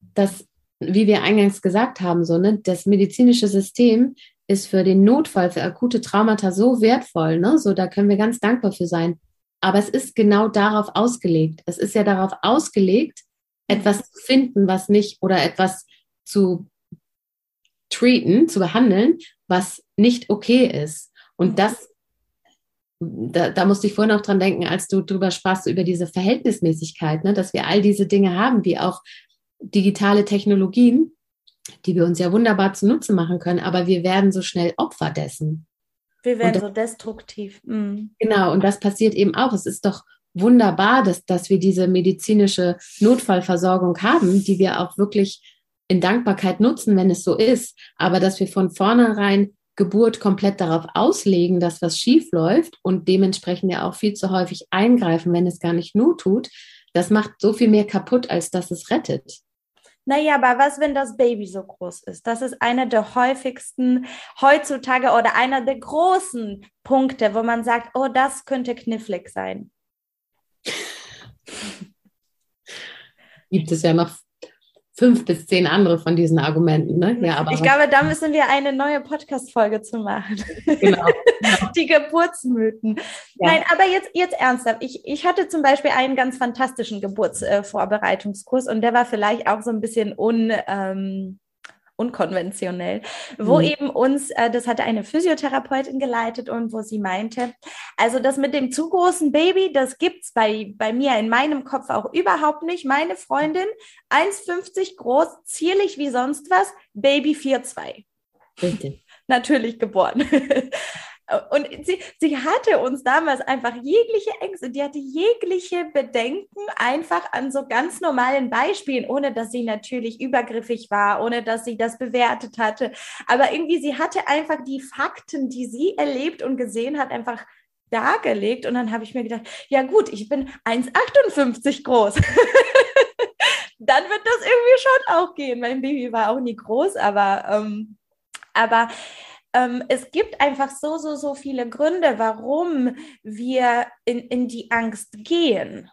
dass wie wir eingangs gesagt haben, so, ne, das medizinische System ist für den Notfall, für akute Traumata so wertvoll, ne? So, da können wir ganz dankbar für sein. Aber es ist genau darauf ausgelegt. Es ist ja darauf ausgelegt, etwas zu finden, was nicht, oder etwas zu treaten, zu behandeln, was nicht okay ist. Und das, da, da musste ich vorhin auch dran denken, als du drüber sprachst, über diese Verhältnismäßigkeit, ne, dass wir all diese Dinge haben, wie auch digitale Technologien, die wir uns ja wunderbar zunutze machen können, aber wir werden so schnell Opfer dessen. Wir werden das, so destruktiv. Mhm. Genau, und das passiert eben auch. Es ist doch wunderbar, dass, dass wir diese medizinische Notfallversorgung haben, die wir auch wirklich in Dankbarkeit nutzen, wenn es so ist. Aber dass wir von vornherein Geburt komplett darauf auslegen, dass was schief läuft und dementsprechend ja auch viel zu häufig eingreifen, wenn es gar nicht nur tut, das macht so viel mehr kaputt, als dass es rettet. Naja, aber was, wenn das Baby so groß ist? Das ist einer der häufigsten heutzutage oder einer der großen Punkte, wo man sagt, oh, das könnte knifflig sein. Gibt es ja noch fünf bis zehn andere von diesen Argumenten. Ne? Ja, aber ich glaube, da müssen wir eine neue Podcast-Folge zu machen. Genau. Die Geburtsmythen. Ja. Nein, aber jetzt, jetzt ernsthaft. Ich, ich hatte zum Beispiel einen ganz fantastischen Geburtsvorbereitungskurs äh, und der war vielleicht auch so ein bisschen un. Ähm, unkonventionell, wo mhm. eben uns, äh, das hatte eine Physiotherapeutin geleitet und wo sie meinte, also das mit dem zu großen Baby, das gibt's bei, bei mir in meinem Kopf auch überhaupt nicht. Meine Freundin, 1,50 groß, zierlich wie sonst was, Baby 4,2. Richtig. Natürlich geboren. Und sie, sie hatte uns damals einfach jegliche Ängste, die hatte jegliche Bedenken einfach an so ganz normalen Beispielen, ohne dass sie natürlich übergriffig war, ohne dass sie das bewertet hatte. Aber irgendwie, sie hatte einfach die Fakten, die sie erlebt und gesehen hat, einfach dargelegt. Und dann habe ich mir gedacht, ja gut, ich bin 1,58 groß. dann wird das irgendwie schon auch gehen. Mein Baby war auch nie groß, aber, ähm, aber ähm, es gibt einfach so, so, so viele Gründe, warum wir in, in die Angst gehen.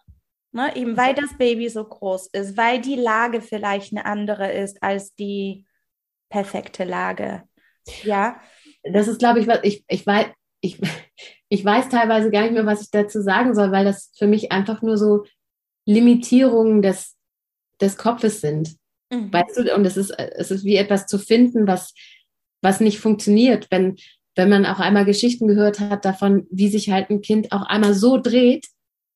Ne? Eben weil das Baby so groß ist, weil die Lage vielleicht eine andere ist als die perfekte Lage. Ja. Das ist, glaube ich, was ich, ich weiß, ich, ich weiß teilweise gar nicht mehr, was ich dazu sagen soll, weil das für mich einfach nur so Limitierungen des, des Kopfes sind. Mhm. Weißt du, und es ist, es ist wie etwas zu finden, was, was nicht funktioniert, wenn, wenn man auch einmal Geschichten gehört hat davon, wie sich halt ein Kind auch einmal so dreht,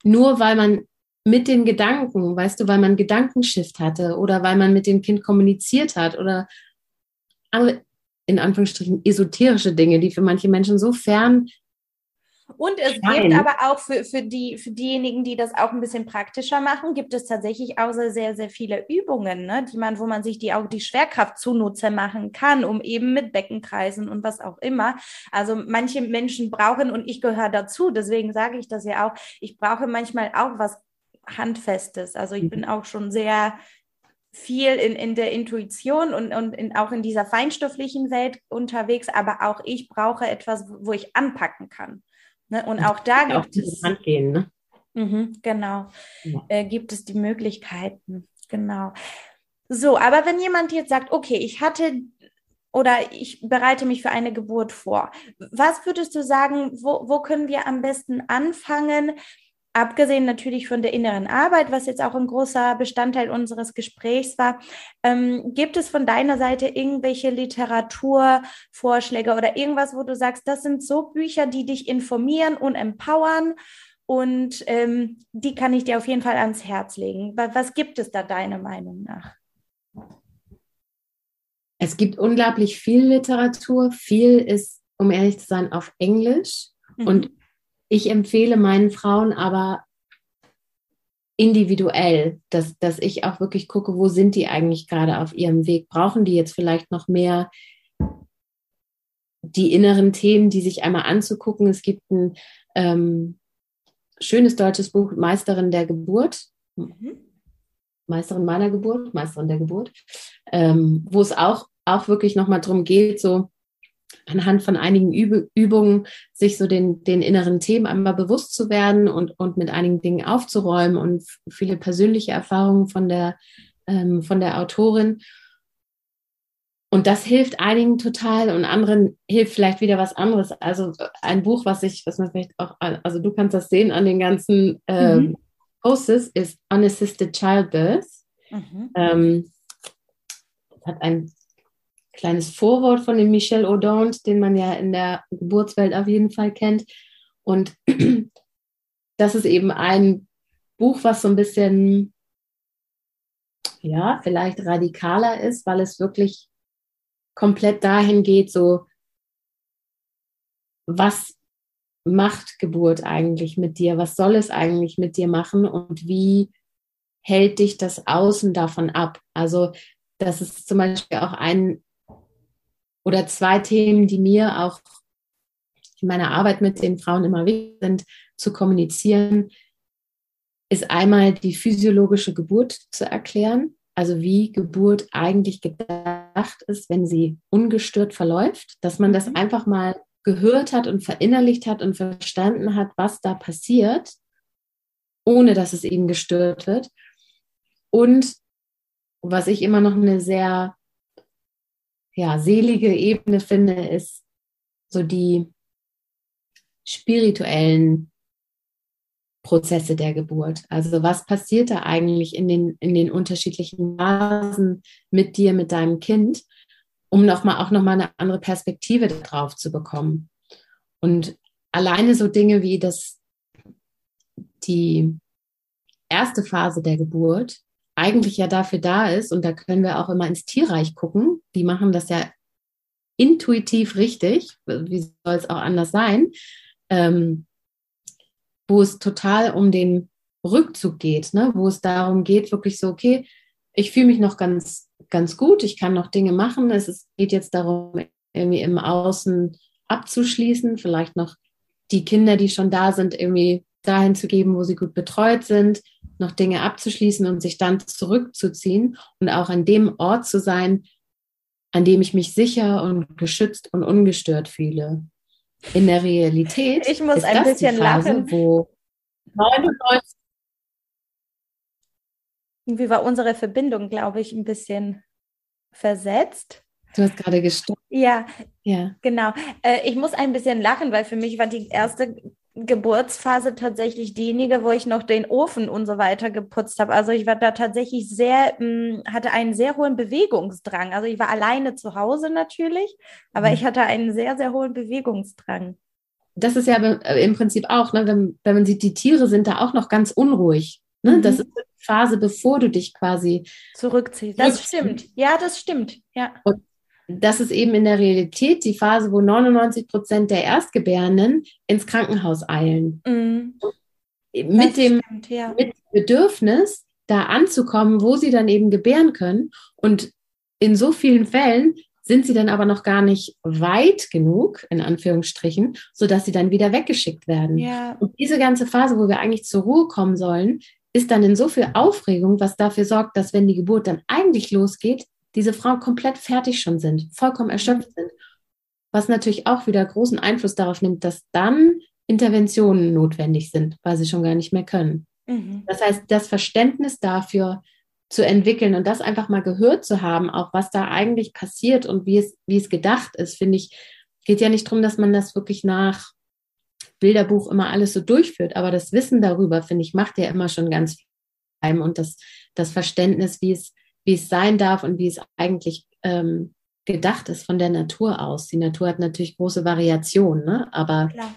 nur weil man mit den Gedanken, weißt du, weil man Gedankenshift hatte oder weil man mit dem Kind kommuniziert hat oder in Anführungsstrichen esoterische Dinge, die für manche Menschen so fern und es Nein. gibt aber auch für, für, die, für diejenigen, die das auch ein bisschen praktischer machen, gibt es tatsächlich auch sehr, sehr viele Übungen, ne, die man, wo man sich die auch die Schwerkraft zunutze machen kann, um eben mit Beckenkreisen und was auch immer. Also manche Menschen brauchen, und ich gehöre dazu, deswegen sage ich das ja auch, ich brauche manchmal auch was Handfestes. Also ich bin mhm. auch schon sehr viel in, in der Intuition und, und in, auch in dieser feinstofflichen Welt unterwegs, aber auch ich brauche etwas, wo ich anpacken kann. Ne? Und auch da gibt auch es. Hand gehen, ne? Mhm, genau. Ja. Äh, gibt es die Möglichkeiten. Genau. So, aber wenn jemand jetzt sagt, okay, ich hatte oder ich bereite mich für eine Geburt vor, was würdest du sagen, wo, wo können wir am besten anfangen? Abgesehen natürlich von der inneren Arbeit, was jetzt auch ein großer Bestandteil unseres Gesprächs war, ähm, gibt es von deiner Seite irgendwelche Literaturvorschläge oder irgendwas, wo du sagst, das sind so Bücher, die dich informieren und empowern und ähm, die kann ich dir auf jeden Fall ans Herz legen. Was gibt es da deiner Meinung nach? Es gibt unglaublich viel Literatur. Viel ist, um ehrlich zu sein, auf Englisch. Mhm. Und ich empfehle meinen Frauen aber individuell, dass, dass ich auch wirklich gucke, wo sind die eigentlich gerade auf ihrem Weg? Brauchen die jetzt vielleicht noch mehr die inneren Themen, die sich einmal anzugucken? Es gibt ein ähm, schönes deutsches Buch, Meisterin der Geburt. Mhm. Meisterin meiner Geburt, Meisterin der Geburt, ähm, wo es auch, auch wirklich nochmal darum geht, so anhand von einigen Üb Übungen sich so den, den inneren Themen einmal bewusst zu werden und, und mit einigen Dingen aufzuräumen und viele persönliche Erfahrungen von der, ähm, von der Autorin. Und das hilft einigen total und anderen hilft vielleicht wieder was anderes. Also ein Buch, was ich, was man vielleicht auch, also du kannst das sehen an den ganzen ähm, mhm. Posts, ist Unassisted Childbirth. Mhm. Ähm, hat ein kleines Vorwort von dem Michel Audant, den man ja in der Geburtswelt auf jeden Fall kennt. Und das ist eben ein Buch, was so ein bisschen, ja, vielleicht radikaler ist, weil es wirklich komplett dahin geht, so, was macht Geburt eigentlich mit dir? Was soll es eigentlich mit dir machen? Und wie hält dich das Außen davon ab? Also, das ist zum Beispiel auch ein oder zwei Themen, die mir auch in meiner Arbeit mit den Frauen immer wichtig sind, zu kommunizieren, ist einmal die physiologische Geburt zu erklären, also wie Geburt eigentlich gedacht ist, wenn sie ungestört verläuft, dass man das mhm. einfach mal gehört hat und verinnerlicht hat und verstanden hat, was da passiert, ohne dass es eben gestört wird. Und was ich immer noch eine sehr ja, selige Ebene finde, ist so die spirituellen Prozesse der Geburt. Also was passiert da eigentlich in den, in den unterschiedlichen Phasen mit dir, mit deinem Kind, um nochmal auch nochmal eine andere Perspektive darauf zu bekommen. Und alleine so Dinge wie das, die erste Phase der Geburt eigentlich ja dafür da ist, und da können wir auch immer ins Tierreich gucken, die machen das ja intuitiv richtig, wie soll es auch anders sein, ähm, wo es total um den Rückzug geht, ne? wo es darum geht, wirklich so, okay, ich fühle mich noch ganz, ganz gut, ich kann noch Dinge machen, es ist, geht jetzt darum, irgendwie im Außen abzuschließen, vielleicht noch die Kinder, die schon da sind, irgendwie dahin zu geben, wo sie gut betreut sind, noch Dinge abzuschließen und sich dann zurückzuziehen und auch an dem Ort zu sein, an dem ich mich sicher und geschützt und ungestört fühle. In der Realität ich muss ist ein das bisschen die Phase, lachen. wo 99 wie war unsere Verbindung, glaube ich, ein bisschen versetzt. Du hast gerade gestoppt. Ja, ja. genau. Äh, ich muss ein bisschen lachen, weil für mich war die erste Geburtsphase tatsächlich diejenige, wo ich noch den Ofen und so weiter geputzt habe. Also ich war da tatsächlich sehr, mh, hm, hatte einen sehr hohen Bewegungsdrang. Also ich war alleine zu Hause natürlich, aber mhm. ich hatte einen sehr, sehr hohen Bewegungsdrang. Das ist ja äh, im Prinzip auch, ne, wenn, wenn man sieht, die Tiere sind da auch noch ganz unruhig. Ne? Mhm. Das ist die Phase, bevor du dich quasi zurückziehst. Das stimmt. Ja, das stimmt. Ja. Und das ist eben in der Realität die Phase, wo 99 Prozent der Erstgebärenden ins Krankenhaus eilen. Mhm. Mit das dem stimmt, ja. mit Bedürfnis, da anzukommen, wo sie dann eben gebären können. Und in so vielen Fällen sind sie dann aber noch gar nicht weit genug, in Anführungsstrichen, sodass sie dann wieder weggeschickt werden. Ja. Und diese ganze Phase, wo wir eigentlich zur Ruhe kommen sollen, ist dann in so viel Aufregung, was dafür sorgt, dass wenn die Geburt dann eigentlich losgeht, diese Frauen komplett fertig schon sind, vollkommen erschöpft sind. Was natürlich auch wieder großen Einfluss darauf nimmt, dass dann Interventionen notwendig sind, weil sie schon gar nicht mehr können. Mhm. Das heißt, das Verständnis dafür, zu entwickeln und das einfach mal gehört zu haben, auch was da eigentlich passiert und wie es, wie es gedacht ist, finde ich, geht ja nicht darum, dass man das wirklich nach Bilderbuch immer alles so durchführt, aber das Wissen darüber, finde ich, macht ja immer schon ganz viel und das, das Verständnis, wie es, wie es sein darf und wie es eigentlich ähm, gedacht ist von der Natur aus. Die Natur hat natürlich große Variationen, ne? aber Klar.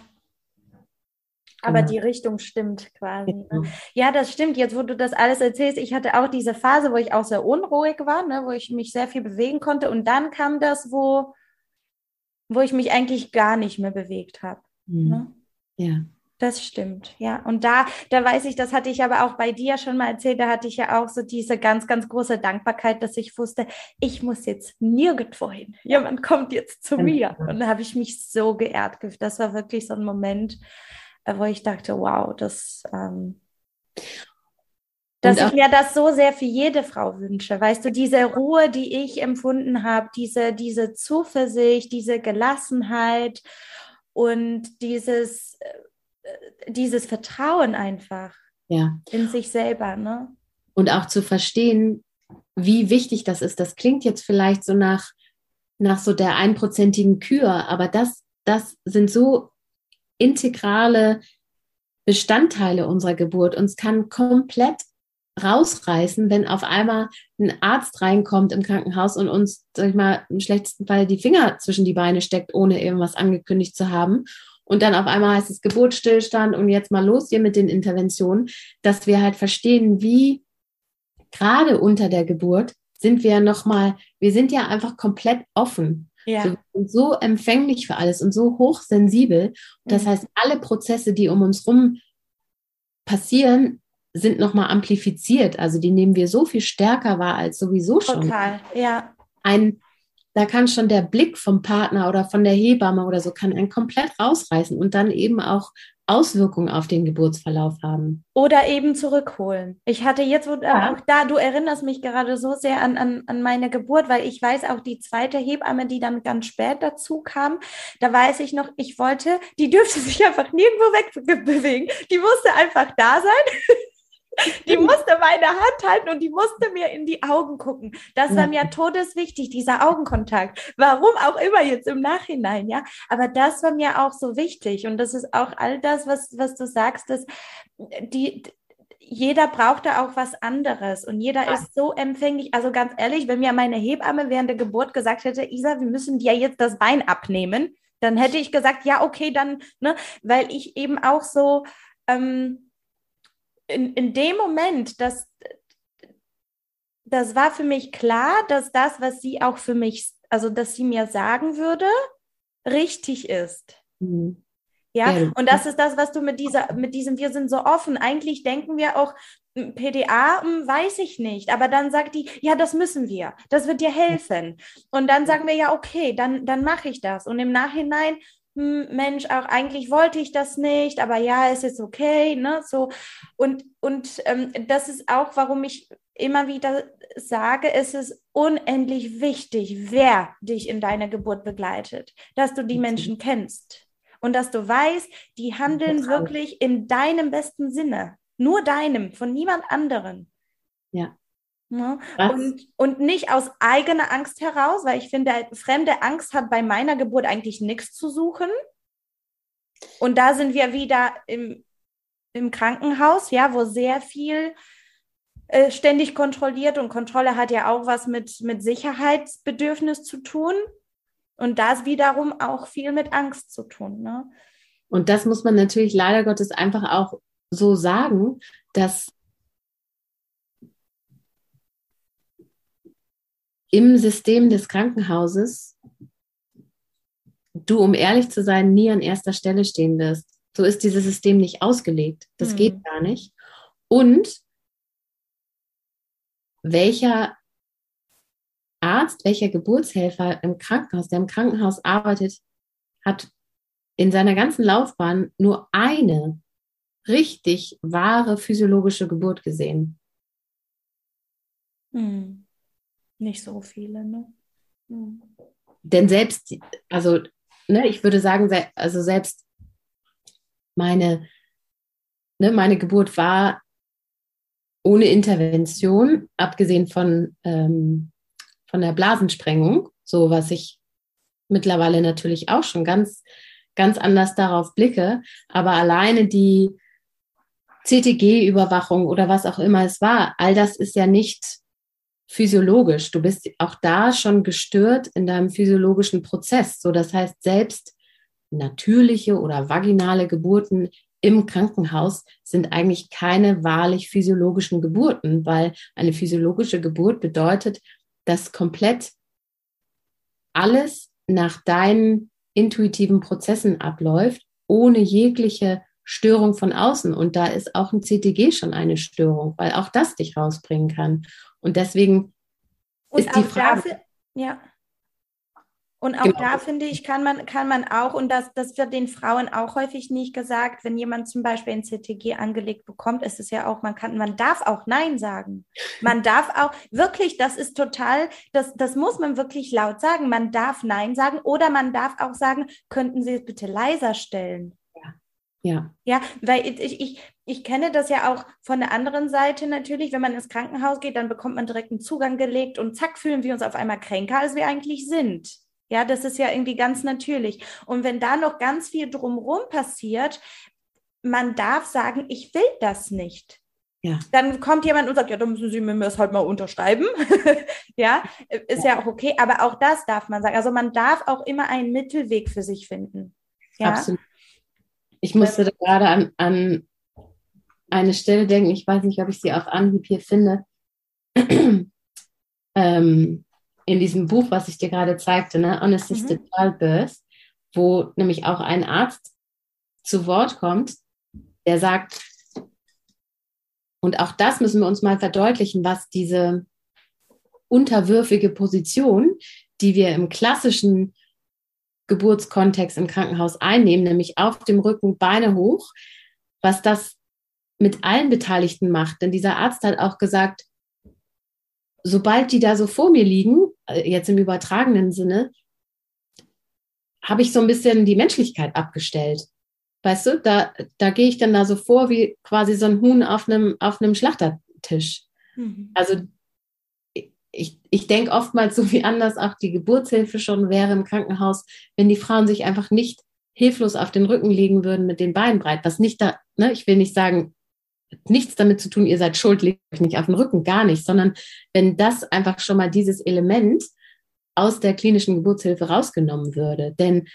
Aber genau. die Richtung stimmt quasi. Ne? Genau. Ja, das stimmt. Jetzt, wo du das alles erzählst, ich hatte auch diese Phase, wo ich auch sehr unruhig war, ne, wo ich mich sehr viel bewegen konnte. Und dann kam das, wo, wo ich mich eigentlich gar nicht mehr bewegt habe. Mhm. Ne? Ja. Das stimmt, ja. Und da, da weiß ich, das hatte ich aber auch bei dir schon mal erzählt, da hatte ich ja auch so diese ganz, ganz große Dankbarkeit, dass ich wusste, ich muss jetzt nirgendwo hin. Jemand kommt jetzt zu mir. Und da habe ich mich so geehrt. Das war wirklich so ein Moment, äh, wo ich dachte, wow, das, ähm, dass ich mir das so sehr für jede Frau wünsche. Weißt du, diese Ruhe, die ich empfunden habe, diese, diese Zuversicht, diese Gelassenheit und dieses, äh, dieses Vertrauen einfach ja. in sich selber. Ne? Und auch zu verstehen, wie wichtig das ist. Das klingt jetzt vielleicht so nach, nach so der einprozentigen Kür, aber das, das sind so integrale Bestandteile unserer Geburt. Uns kann komplett rausreißen, wenn auf einmal ein Arzt reinkommt im Krankenhaus und uns, sag ich mal, im schlechtesten Fall die Finger zwischen die Beine steckt, ohne irgendwas angekündigt zu haben. Und dann auf einmal heißt es Geburtsstillstand und jetzt mal los hier mit den Interventionen, dass wir halt verstehen, wie gerade unter der Geburt sind wir nochmal, wir sind ja einfach komplett offen. Ja. Wir sind so empfänglich für alles und so hochsensibel. Das mhm. heißt, alle Prozesse, die um uns rum passieren, sind nochmal amplifiziert. Also die nehmen wir so viel stärker wahr als sowieso schon. Total, ja. Ein, da kann schon der Blick vom Partner oder von der Hebamme oder so kann einen komplett rausreißen und dann eben auch Auswirkungen auf den Geburtsverlauf haben. Oder eben zurückholen. Ich hatte jetzt wo, ja. auch da, du erinnerst mich gerade so sehr an, an, an meine Geburt, weil ich weiß auch die zweite Hebamme, die dann ganz spät dazu kam, da weiß ich noch, ich wollte, die dürfte sich einfach nirgendwo wegbewegen. Die musste einfach da sein. Die musste meine Hand halten und die musste mir in die Augen gucken. Das war mir todeswichtig, dieser Augenkontakt. Warum auch immer jetzt im Nachhinein, ja. Aber das war mir auch so wichtig. Und das ist auch all das, was, was du sagst, dass die, jeder braucht da auch was anderes und jeder ja. ist so empfänglich. Also ganz ehrlich, wenn mir meine Hebamme während der Geburt gesagt hätte, Isa, wir müssen dir jetzt das Bein abnehmen, dann hätte ich gesagt, ja, okay, dann, ne, weil ich eben auch so, ähm, in, in dem Moment, dass das war für mich klar, dass das, was sie auch für mich, also dass sie mir sagen würde, richtig ist. Mhm. Ja, ja, und das ist das, was du mit dieser, mit diesem, wir sind so offen. Eigentlich denken wir auch, PDA, hm, weiß ich nicht. Aber dann sagt die, ja, das müssen wir. Das wird dir helfen. Und dann sagen wir, ja, okay, dann, dann mache ich das. Und im Nachhinein hm, Mensch, auch eigentlich wollte ich das nicht, aber ja, es ist okay, ne, so. Und, und ähm, das ist auch, warum ich immer wieder sage, es ist unendlich wichtig, wer dich in deiner Geburt begleitet, dass du die Menschen kennst und dass du weißt, die handeln wirklich in deinem besten Sinne, nur deinem, von niemand anderen. Ja. Ne? Und, und nicht aus eigener Angst heraus, weil ich finde, fremde Angst hat bei meiner Geburt eigentlich nichts zu suchen. Und da sind wir wieder im, im Krankenhaus, ja, wo sehr viel äh, ständig kontrolliert und Kontrolle hat ja auch was mit, mit Sicherheitsbedürfnis zu tun. Und das wiederum auch viel mit Angst zu tun. Ne? Und das muss man natürlich leider Gottes einfach auch so sagen, dass im System des Krankenhauses du, um ehrlich zu sein, nie an erster Stelle stehen wirst. So ist dieses System nicht ausgelegt. Das mhm. geht gar nicht. Und welcher Arzt, welcher Geburtshelfer im Krankenhaus, der im Krankenhaus arbeitet, hat in seiner ganzen Laufbahn nur eine richtig wahre physiologische Geburt gesehen. Hm. Nicht so viele, ne? Hm. Denn selbst, also, ne, ich würde sagen, also selbst meine, ne, meine Geburt war ohne Intervention, abgesehen von, ähm, von der Blasensprengung, so was ich mittlerweile natürlich auch schon ganz, ganz anders darauf blicke. Aber alleine die CTG-Überwachung oder was auch immer es war, all das ist ja nicht physiologisch. Du bist auch da schon gestört in deinem physiologischen Prozess. So, das heißt, selbst natürliche oder vaginale Geburten im Krankenhaus sind eigentlich keine wahrlich physiologischen Geburten, weil eine physiologische Geburt bedeutet, dass komplett alles nach deinen intuitiven Prozessen abläuft, ohne jegliche Störung von außen. Und da ist auch ein CTG schon eine Störung, weil auch das dich rausbringen kann. Und deswegen Und ist die Frage. Dafür, ja. Und auch genau. da finde ich, kann man, kann man auch, und das, das wird den Frauen auch häufig nicht gesagt, wenn jemand zum Beispiel ein CTG angelegt bekommt, ist es ja auch, man kann, man darf auch Nein sagen. Man darf auch, wirklich, das ist total, das, das muss man wirklich laut sagen. Man darf Nein sagen oder man darf auch sagen, könnten Sie es bitte leiser stellen? Ja. Ja, weil ich, ich, ich kenne das ja auch von der anderen Seite natürlich. Wenn man ins Krankenhaus geht, dann bekommt man direkt einen Zugang gelegt und zack, fühlen wir uns auf einmal kränker, als wir eigentlich sind. Ja, das ist ja irgendwie ganz natürlich. Und wenn da noch ganz viel drumherum passiert, man darf sagen, ich will das nicht. Ja. Dann kommt jemand und sagt, ja, dann müssen Sie mir das halt mal unterschreiben. ja, ist ja. ja. auch okay. Aber auch das darf man sagen. Also man darf auch immer einen Mittelweg für sich finden. Ja? Absolut. Ich musste da gerade an, an eine Stelle denken. Ich weiß nicht, ob ich sie auf Anhieb hier finde. ähm, in diesem Buch, was ich dir gerade zeigte, ne, Unassisted mhm. Childbirth, wo nämlich auch ein Arzt zu Wort kommt, der sagt, und auch das müssen wir uns mal verdeutlichen, was diese unterwürfige Position, die wir im klassischen Geburtskontext im Krankenhaus einnehmen, nämlich auf dem Rücken, Beine hoch, was das mit allen Beteiligten macht. Denn dieser Arzt hat auch gesagt, sobald die da so vor mir liegen, äh, jetzt im übertragenen Sinne, habe ich so ein bisschen die Menschlichkeit abgestellt. Weißt du, da, da gehe ich dann da so vor wie quasi so ein Huhn auf einem, auf einem Schlachtertisch. Mhm. Also ich, ich denke oftmals so wie anders auch die Geburtshilfe schon wäre im Krankenhaus, wenn die Frauen sich einfach nicht hilflos auf den Rücken legen würden mit den Beinen breit, was nicht da, ne, ich will nicht sagen, nichts damit zu tun, ihr seid schuld, legt euch nicht auf den Rücken, gar nicht, sondern wenn das einfach schon mal dieses Element aus der klinischen Geburtshilfe rausgenommen würde. Denn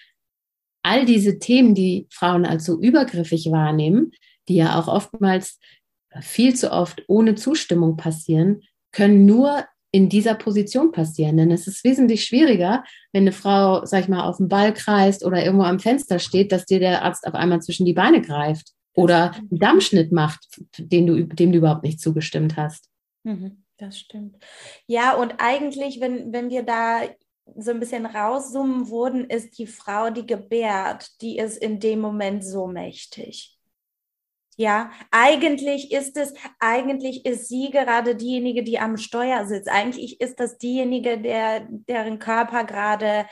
all diese Themen, die Frauen als so übergriffig wahrnehmen, die ja auch oftmals viel zu oft ohne Zustimmung passieren, können nur in dieser Position passieren. Denn es ist wesentlich schwieriger, wenn eine Frau, sag ich mal, auf dem Ball kreist oder irgendwo am Fenster steht, dass dir der Arzt auf einmal zwischen die Beine greift oder einen Dammschnitt macht, den du, dem du überhaupt nicht zugestimmt hast. Mhm, das stimmt. Ja, und eigentlich, wenn, wenn wir da so ein bisschen rauszoomen wurden, ist die Frau, die gebärt, die ist in dem Moment so mächtig. Ja, eigentlich ist es, eigentlich ist sie gerade diejenige, die am Steuer sitzt. Eigentlich ist das diejenige, der, deren Körper gerade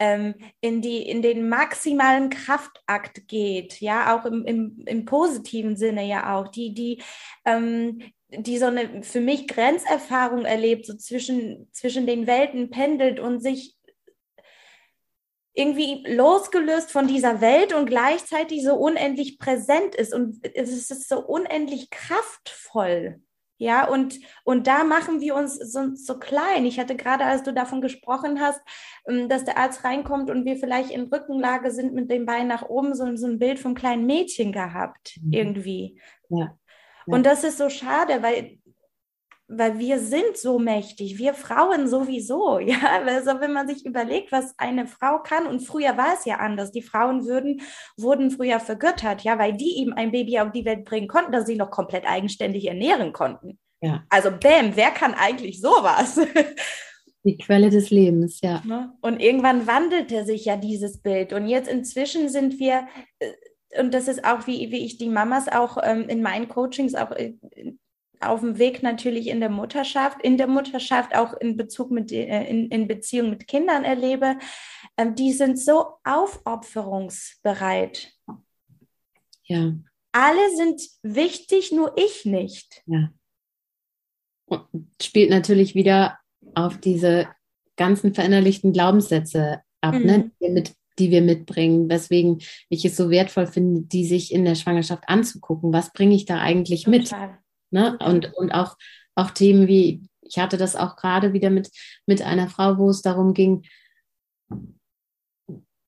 ähm, in, die, in den maximalen Kraftakt geht, ja, auch im, im, im positiven Sinne ja auch, die, die, ähm, die so eine für mich Grenzerfahrung erlebt, so zwischen, zwischen den Welten pendelt und sich irgendwie losgelöst von dieser Welt und gleichzeitig so unendlich präsent ist und es ist so unendlich kraftvoll. Ja, und, und da machen wir uns so, so klein. Ich hatte gerade, als du davon gesprochen hast, ähm, dass der Arzt reinkommt und wir vielleicht in Rückenlage sind mit dem Bein nach oben, so, so ein Bild vom kleinen Mädchen gehabt, mhm. irgendwie. Ja. ja. Und das ist so schade, weil weil wir sind so mächtig, wir Frauen sowieso, ja. Also wenn man sich überlegt, was eine Frau kann, und früher war es ja anders. Die Frauen würden, wurden früher vergöttert, ja, weil die eben ein Baby auf die Welt bringen konnten, dass sie noch komplett eigenständig ernähren konnten. Ja. Also bäm, wer kann eigentlich sowas? Die Quelle des Lebens, ja. Ne? Und irgendwann wandelte sich ja dieses Bild. Und jetzt inzwischen sind wir, äh, und das ist auch, wie, wie ich die Mamas auch ähm, in meinen Coachings auch äh, auf dem Weg natürlich in der Mutterschaft, in der Mutterschaft auch in Bezug mit, äh, in, in Beziehung mit Kindern erlebe, ähm, die sind so aufopferungsbereit. Ja. Alle sind wichtig, nur ich nicht. Ja. Und spielt natürlich wieder auf diese ganzen verinnerlichten Glaubenssätze ab, ne, mhm. ne, die, wir mit, die wir mitbringen, weswegen ich es so wertvoll finde, die sich in der Schwangerschaft anzugucken. Was bringe ich da eigentlich Total. mit? Ne? Und, und auch, auch Themen wie, ich hatte das auch gerade wieder mit, mit einer Frau, wo es darum ging,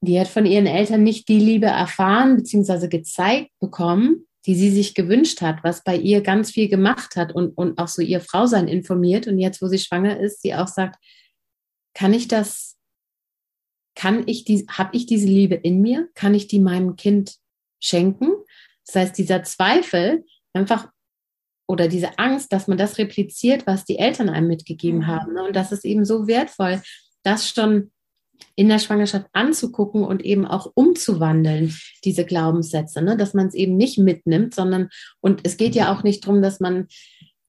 die hat von ihren Eltern nicht die Liebe erfahren bzw. gezeigt bekommen, die sie sich gewünscht hat, was bei ihr ganz viel gemacht hat und, und auch so ihr Frausein informiert. Und jetzt, wo sie schwanger ist, sie auch sagt, kann ich das, kann ich die, habe ich diese Liebe in mir? Kann ich die meinem Kind schenken? Das heißt, dieser Zweifel, einfach oder diese Angst, dass man das repliziert, was die Eltern einem mitgegeben mhm. haben. Ne? Und das ist eben so wertvoll, das schon in der Schwangerschaft anzugucken und eben auch umzuwandeln, diese Glaubenssätze, ne? dass man es eben nicht mitnimmt, sondern, und es geht ja auch nicht darum, dass man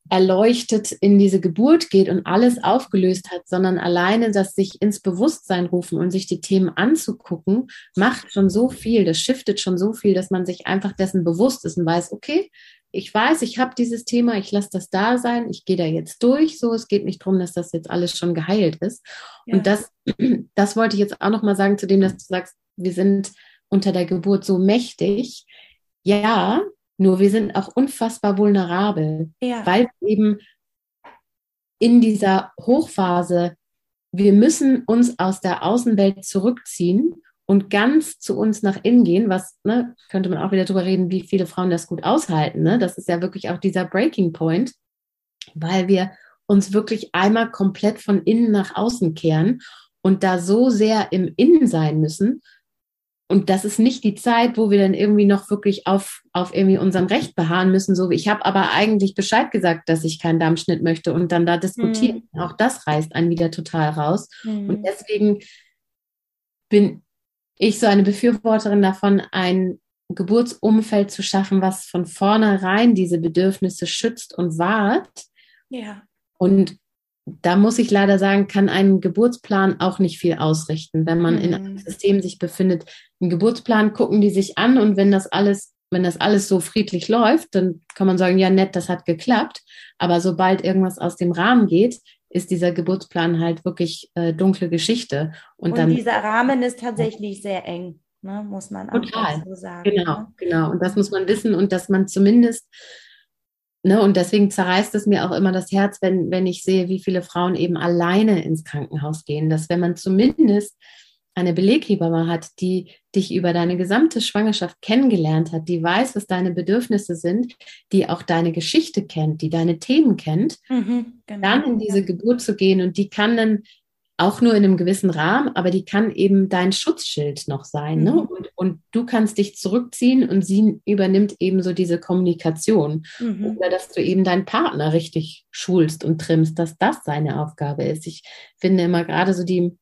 erleuchtet in diese Geburt geht und alles aufgelöst hat, sondern alleine das sich ins Bewusstsein rufen und sich die Themen anzugucken, macht schon so viel, das shiftet schon so viel, dass man sich einfach dessen bewusst ist und weiß, okay, ich weiß, ich habe dieses Thema, ich lasse das da sein, ich gehe da jetzt durch. So, es geht nicht darum, dass das jetzt alles schon geheilt ist. Ja. Und das, das wollte ich jetzt auch nochmal sagen, zu dem, dass du sagst, wir sind unter der Geburt so mächtig. Ja, nur wir sind auch unfassbar vulnerabel, ja. weil eben in dieser Hochphase, wir müssen uns aus der Außenwelt zurückziehen und ganz zu uns nach innen gehen, was ne, könnte man auch wieder darüber reden, wie viele Frauen das gut aushalten. Ne? Das ist ja wirklich auch dieser Breaking Point, weil wir uns wirklich einmal komplett von innen nach außen kehren und da so sehr im Innen sein müssen. Und das ist nicht die Zeit, wo wir dann irgendwie noch wirklich auf, auf irgendwie unserem Recht beharren müssen. So wie ich habe aber eigentlich Bescheid gesagt, dass ich keinen Dammschnitt möchte und dann da diskutieren. Mhm. Auch das reißt einen wieder total raus. Mhm. Und deswegen bin ich so eine Befürworterin davon, ein Geburtsumfeld zu schaffen, was von vornherein diese Bedürfnisse schützt und wahrt. Ja. Und da muss ich leider sagen, kann ein Geburtsplan auch nicht viel ausrichten, wenn man mhm. in einem System sich befindet. Ein Geburtsplan gucken die sich an und wenn das alles, wenn das alles so friedlich läuft, dann kann man sagen, ja nett, das hat geklappt. Aber sobald irgendwas aus dem Rahmen geht, ist dieser Geburtsplan halt wirklich äh, dunkle Geschichte. Und, und dann, dieser Rahmen ist tatsächlich sehr eng, ne? muss man auch total. so sagen. Genau, ne? genau. Und das muss man wissen und dass man zumindest, ne, und deswegen zerreißt es mir auch immer das Herz, wenn, wenn ich sehe, wie viele Frauen eben alleine ins Krankenhaus gehen, dass wenn man zumindest eine Beleghebamme hat, die dich über deine gesamte Schwangerschaft kennengelernt hat, die weiß, was deine Bedürfnisse sind, die auch deine Geschichte kennt, die deine Themen kennt, mhm, genau. dann in diese Geburt zu gehen und die kann dann auch nur in einem gewissen Rahmen, aber die kann eben dein Schutzschild noch sein. Ne? Mhm. Ne? Und, und, du kannst dich zurückziehen und sie übernimmt eben so diese Kommunikation. Mhm. Oder dass du eben deinen Partner richtig schulst und trimmst, dass das seine Aufgabe ist. Ich finde immer gerade so die,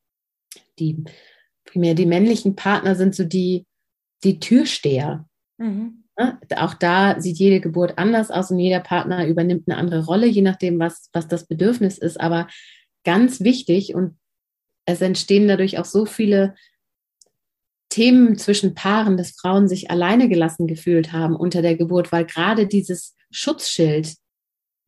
die primär die männlichen Partner sind so die, die Türsteher. Mhm. Ja, auch da sieht jede Geburt anders aus und jeder Partner übernimmt eine andere Rolle, je nachdem, was, was das Bedürfnis ist. Aber ganz wichtig und es entstehen dadurch auch so viele Themen zwischen Paaren, dass Frauen sich alleine gelassen gefühlt haben unter der Geburt, weil gerade dieses Schutzschild,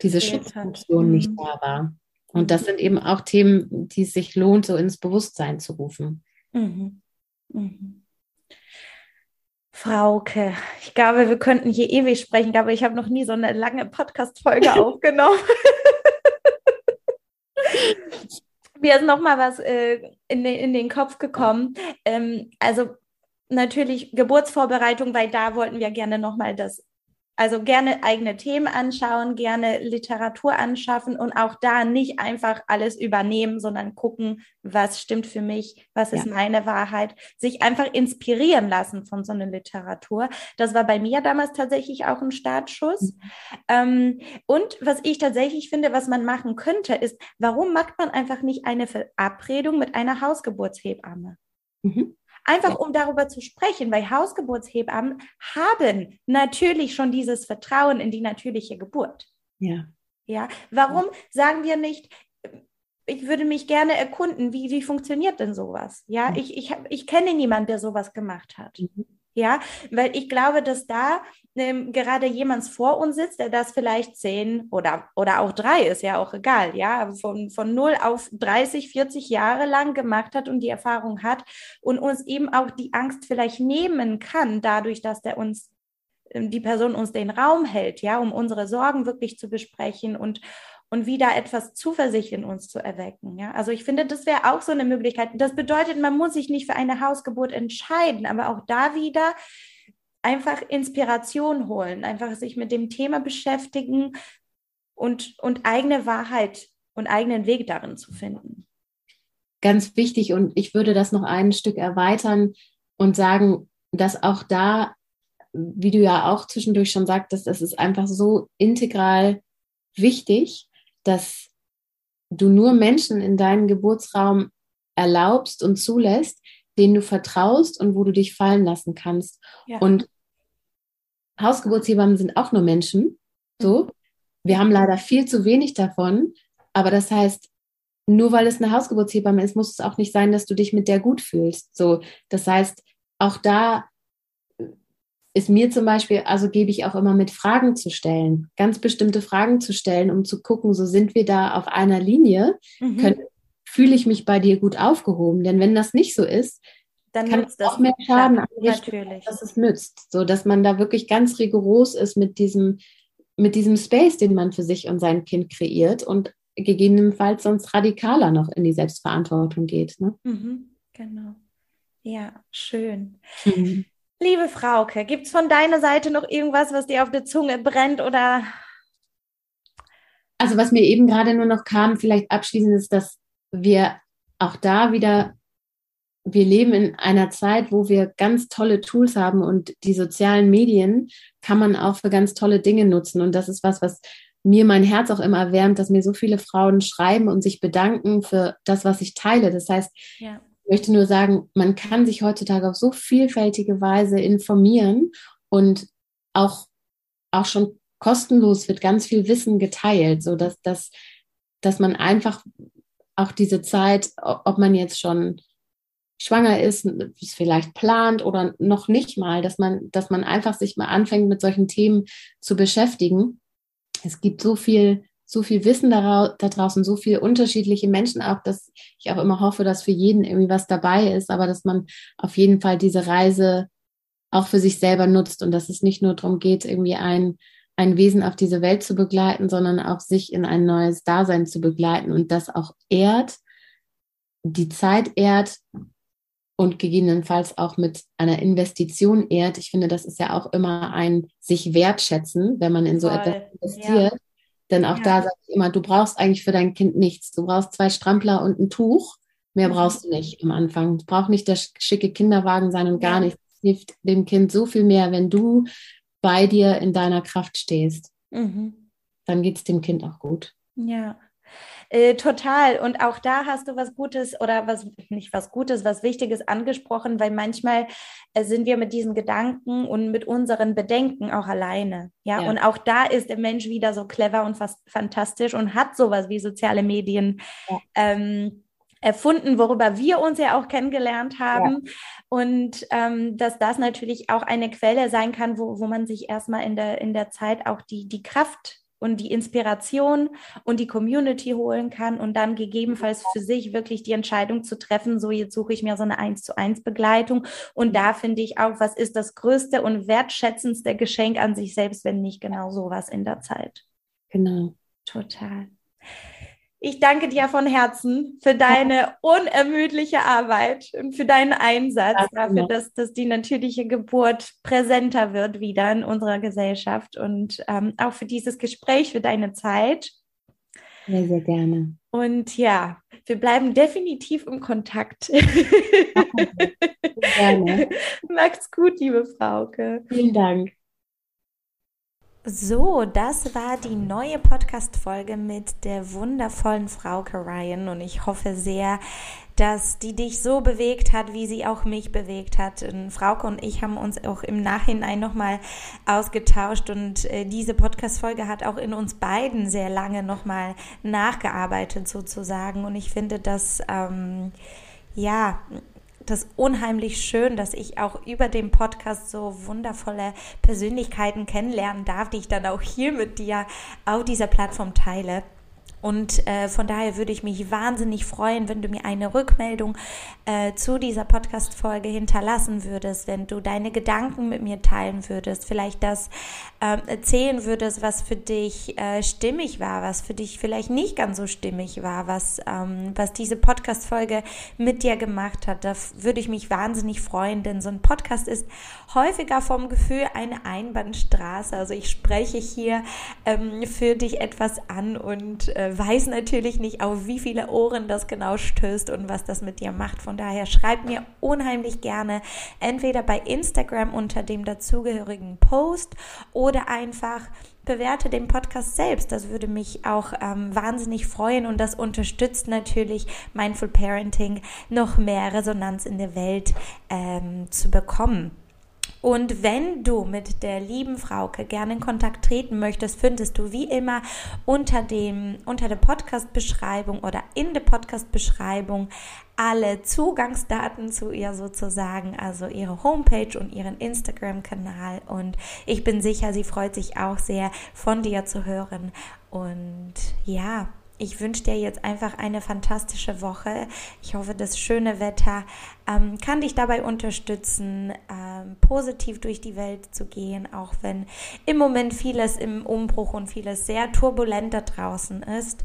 diese Schutzfunktion nicht mhm. da war. Und das sind eben auch Themen, die es sich lohnt, so ins Bewusstsein zu rufen. Mhm. Mhm. Frauke, ich glaube, wir könnten hier ewig sprechen, aber ich habe noch nie so eine lange Podcast-Folge aufgenommen. Mir ist noch mal was äh, in, den, in den Kopf gekommen. Ähm, also natürlich Geburtsvorbereitung, weil da wollten wir gerne noch mal das Also gerne eigene Themen anschauen, gerne Literatur anschaffen und auch da nicht einfach alles übernehmen, sondern gucken, was stimmt für mich, was ist ja. meine Wahrheit, sich einfach inspirieren lassen von so einer Literatur. Das war bei mir damals tatsächlich auch ein Startschuss. Mhm. Ähm, und was ich tatsächlich finde, was man machen könnte, ist, warum macht man einfach nicht eine Verabredung mit einer Hausgeburtshebamme? Mhm. Einfach um darüber zu sprechen, weil Hausgeburtshebammen haben natürlich schon dieses Vertrauen in die natürliche Geburt. Ja. Ja. Warum sagen wir nicht, ich würde mich gerne erkunden, wie, wie funktioniert denn sowas? Ja, mhm. ich, ich, ich kenne niemanden, der sowas gemacht hat. Mhm. Ja, weil ich glaube, dass da ähm, gerade jemand vor uns sitzt, der das vielleicht zehn oder, oder auch drei, ist ja auch egal, ja, von, von null auf 30, 40 Jahre lang gemacht hat und die Erfahrung hat und uns eben auch die Angst vielleicht nehmen kann, dadurch, dass der uns, ähm, die Person uns den Raum hält, ja, um unsere Sorgen wirklich zu besprechen und, und wieder etwas Zuversicht in uns zu erwecken. Ja? Also ich finde, das wäre auch so eine Möglichkeit. Das bedeutet, man muss sich nicht für eine Hausgeburt entscheiden, aber auch da wieder einfach Inspiration holen, einfach sich mit dem Thema beschäftigen und, und eigene Wahrheit und eigenen Weg darin zu finden. Ganz wichtig und ich würde das noch ein Stück erweitern und sagen, dass auch da, wie du ja auch zwischendurch schon sagtest, es ist einfach so integral wichtig, dass du nur Menschen in deinen Geburtsraum erlaubst und zulässt, denen du vertraust und wo du dich fallen lassen kannst. Ja. Und Hausgeburtshebammen sind auch nur Menschen. So. Mhm. Wir haben leider viel zu wenig davon. Aber das heißt, nur weil es eine Hausgeburtshebamme ist, muss es auch nicht sein, dass du dich mit der gut fühlst. So. Das heißt, auch da ist mir zum Beispiel, also gebe ich auch immer mit Fragen zu stellen, ganz bestimmte Fragen zu stellen, um zu gucken, so sind wir da auf einer Linie, mhm. können, fühle ich mich bei dir gut aufgehoben. Denn wenn das nicht so ist, dann kann es auch mehr Schaden anrichten, dass es nützt. So dass man da wirklich ganz rigoros ist mit diesem, mit diesem Space, den man für sich und sein Kind kreiert und gegebenenfalls sonst radikaler noch in die Selbstverantwortung geht. Ne? Mhm, genau. Ja, schön. Mhm. Liebe Frauke, gibt es von deiner Seite noch irgendwas, was dir auf der Zunge brennt oder? Also was mir eben gerade nur noch kam, vielleicht abschließend ist, dass wir auch da wieder, wir leben in einer Zeit, wo wir ganz tolle Tools haben und die sozialen Medien kann man auch für ganz tolle Dinge nutzen. Und das ist was, was mir mein Herz auch immer erwärmt, dass mir so viele Frauen schreiben und sich bedanken für das, was ich teile. Das heißt, ja möchte nur sagen, man kann sich heutzutage auf so vielfältige Weise informieren und auch, auch schon kostenlos wird ganz viel Wissen geteilt, so dass, dass, dass man einfach auch diese Zeit, ob man jetzt schon schwanger ist, es vielleicht plant oder noch nicht mal, dass man, dass man einfach sich mal anfängt, mit solchen Themen zu beschäftigen. Es gibt so viel so viel Wissen da, da draußen, so viele unterschiedliche Menschen auch, dass ich auch immer hoffe, dass für jeden irgendwie was dabei ist, aber dass man auf jeden Fall diese Reise auch für sich selber nutzt und dass es nicht nur darum geht, irgendwie ein, ein Wesen auf diese Welt zu begleiten, sondern auch sich in ein neues Dasein zu begleiten und das auch ehrt, die Zeit ehrt und gegebenenfalls auch mit einer Investition ehrt. Ich finde, das ist ja auch immer ein sich wertschätzen, wenn man in so Voll. etwas investiert. Ja. Denn auch ja. da sage ich immer, du brauchst eigentlich für dein Kind nichts. Du brauchst zwei Strampler und ein Tuch. Mehr mhm. brauchst du nicht am Anfang. Es braucht nicht der schicke Kinderwagen sein und gar ja. nichts. Es hilft dem Kind so viel mehr, wenn du bei dir in deiner Kraft stehst. Mhm. Dann geht es dem Kind auch gut. Ja, äh, total. Und auch da hast du was Gutes oder was, nicht was Gutes, was Wichtiges angesprochen, weil manchmal äh, sind wir mit diesen Gedanken und mit unseren Bedenken auch alleine. Ja? ja? und auch da ist der Mensch wieder so clever und fast fantastisch und hat sowas wie soziale Medien. Ja. Ähm, erfunden, worüber wir uns ja auch kennengelernt haben. Ja. Und ähm, dass das natürlich auch eine Quelle sein kann, wo, wo man sich erstmal in der, in der Zeit auch die, die Kraft und die Inspiration und die Community holen kann und dann gegebenenfalls für sich wirklich die Entscheidung zu treffen, so jetzt suche ich mir so eine eins zu eins Begleitung und da finde ich auch, was ist das größte und wertschätzendste Geschenk an sich selbst, wenn nicht genau sowas in der Zeit. Genau. Total. Ich danke dir von Herzen für deine unermüdliche Arbeit und für deinen Einsatz, dafür, dass, dass die natürliche Geburt präsenter wird wieder in unserer Gesellschaft und ähm, auch für dieses Gespräch, für deine Zeit. Sehr, sehr gerne. Und ja, wir bleiben definitiv im Kontakt. Gerne. Macht's gut, liebe Frauke. Vielen Dank. So, das war die neue Podcast-Folge mit der wundervollen Frauke Ryan. Und ich hoffe sehr, dass die dich so bewegt hat, wie sie auch mich bewegt hat. Und Frauke und ich haben uns auch im Nachhinein nochmal ausgetauscht. Und äh, diese Podcast-Folge hat auch in uns beiden sehr lange nochmal nachgearbeitet sozusagen. Und ich finde, dass ähm, ja, das unheimlich schön, dass ich auch über den Podcast so wundervolle Persönlichkeiten kennenlernen darf, die ich dann auch hier mit dir auf dieser Plattform teile. Und äh, von daher würde ich mich wahnsinnig freuen, wenn du mir eine Rückmeldung äh, zu dieser Podcast-Folge hinterlassen würdest, wenn du deine Gedanken mit mir teilen würdest, vielleicht das äh, erzählen würdest, was für dich äh, stimmig war, was für dich vielleicht nicht ganz so stimmig war, was, ähm, was diese Podcast-Folge mit dir gemacht hat. Da würde ich mich wahnsinnig freuen, denn so ein Podcast ist häufiger vom Gefühl eine Einbahnstraße. Also ich spreche hier ähm, für dich etwas an und äh, weiß natürlich nicht, auf wie viele Ohren das genau stößt und was das mit dir macht. Von daher schreib mir unheimlich gerne entweder bei Instagram unter dem dazugehörigen Post oder einfach bewerte den Podcast selbst. Das würde mich auch ähm, wahnsinnig freuen und das unterstützt natürlich Mindful Parenting noch mehr Resonanz in der Welt ähm, zu bekommen. Und wenn du mit der lieben Frauke gerne in Kontakt treten möchtest, findest du wie immer unter dem unter der Podcast Beschreibung oder in der Podcast Beschreibung alle Zugangsdaten zu ihr sozusagen, also ihre Homepage und ihren Instagram-Kanal. Und ich bin sicher, sie freut sich auch sehr, von dir zu hören. Und ja, ich wünsche dir jetzt einfach eine fantastische Woche. Ich hoffe, das schöne Wetter ähm, kann dich dabei unterstützen, ähm, positiv durch die Welt zu gehen, auch wenn im Moment vieles im Umbruch und vieles sehr turbulent da draußen ist.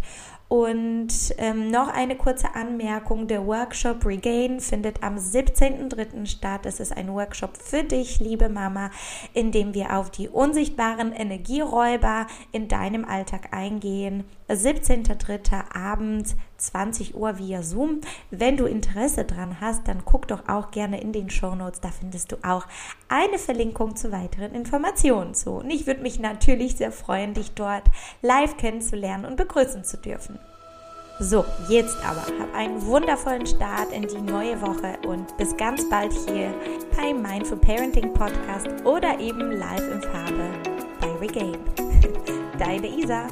Und ähm, noch eine kurze Anmerkung, der Workshop Regain findet am 17.03. statt. Es ist ein Workshop für dich, liebe Mama, in dem wir auf die unsichtbaren Energieräuber in deinem Alltag eingehen. 17.03. abends 20 Uhr via Zoom. Wenn du Interesse dran hast, dann guck doch auch gerne in den Show Notes. Da findest du auch eine Verlinkung zu weiteren Informationen zu. Und ich würde mich natürlich sehr freuen, dich dort live kennenzulernen und begrüßen zu dürfen. So, jetzt aber, hab einen wundervollen Start in die neue Woche und bis ganz bald hier beim Mindful Parenting Podcast oder eben live in Farbe bei Regain. Deine Isa.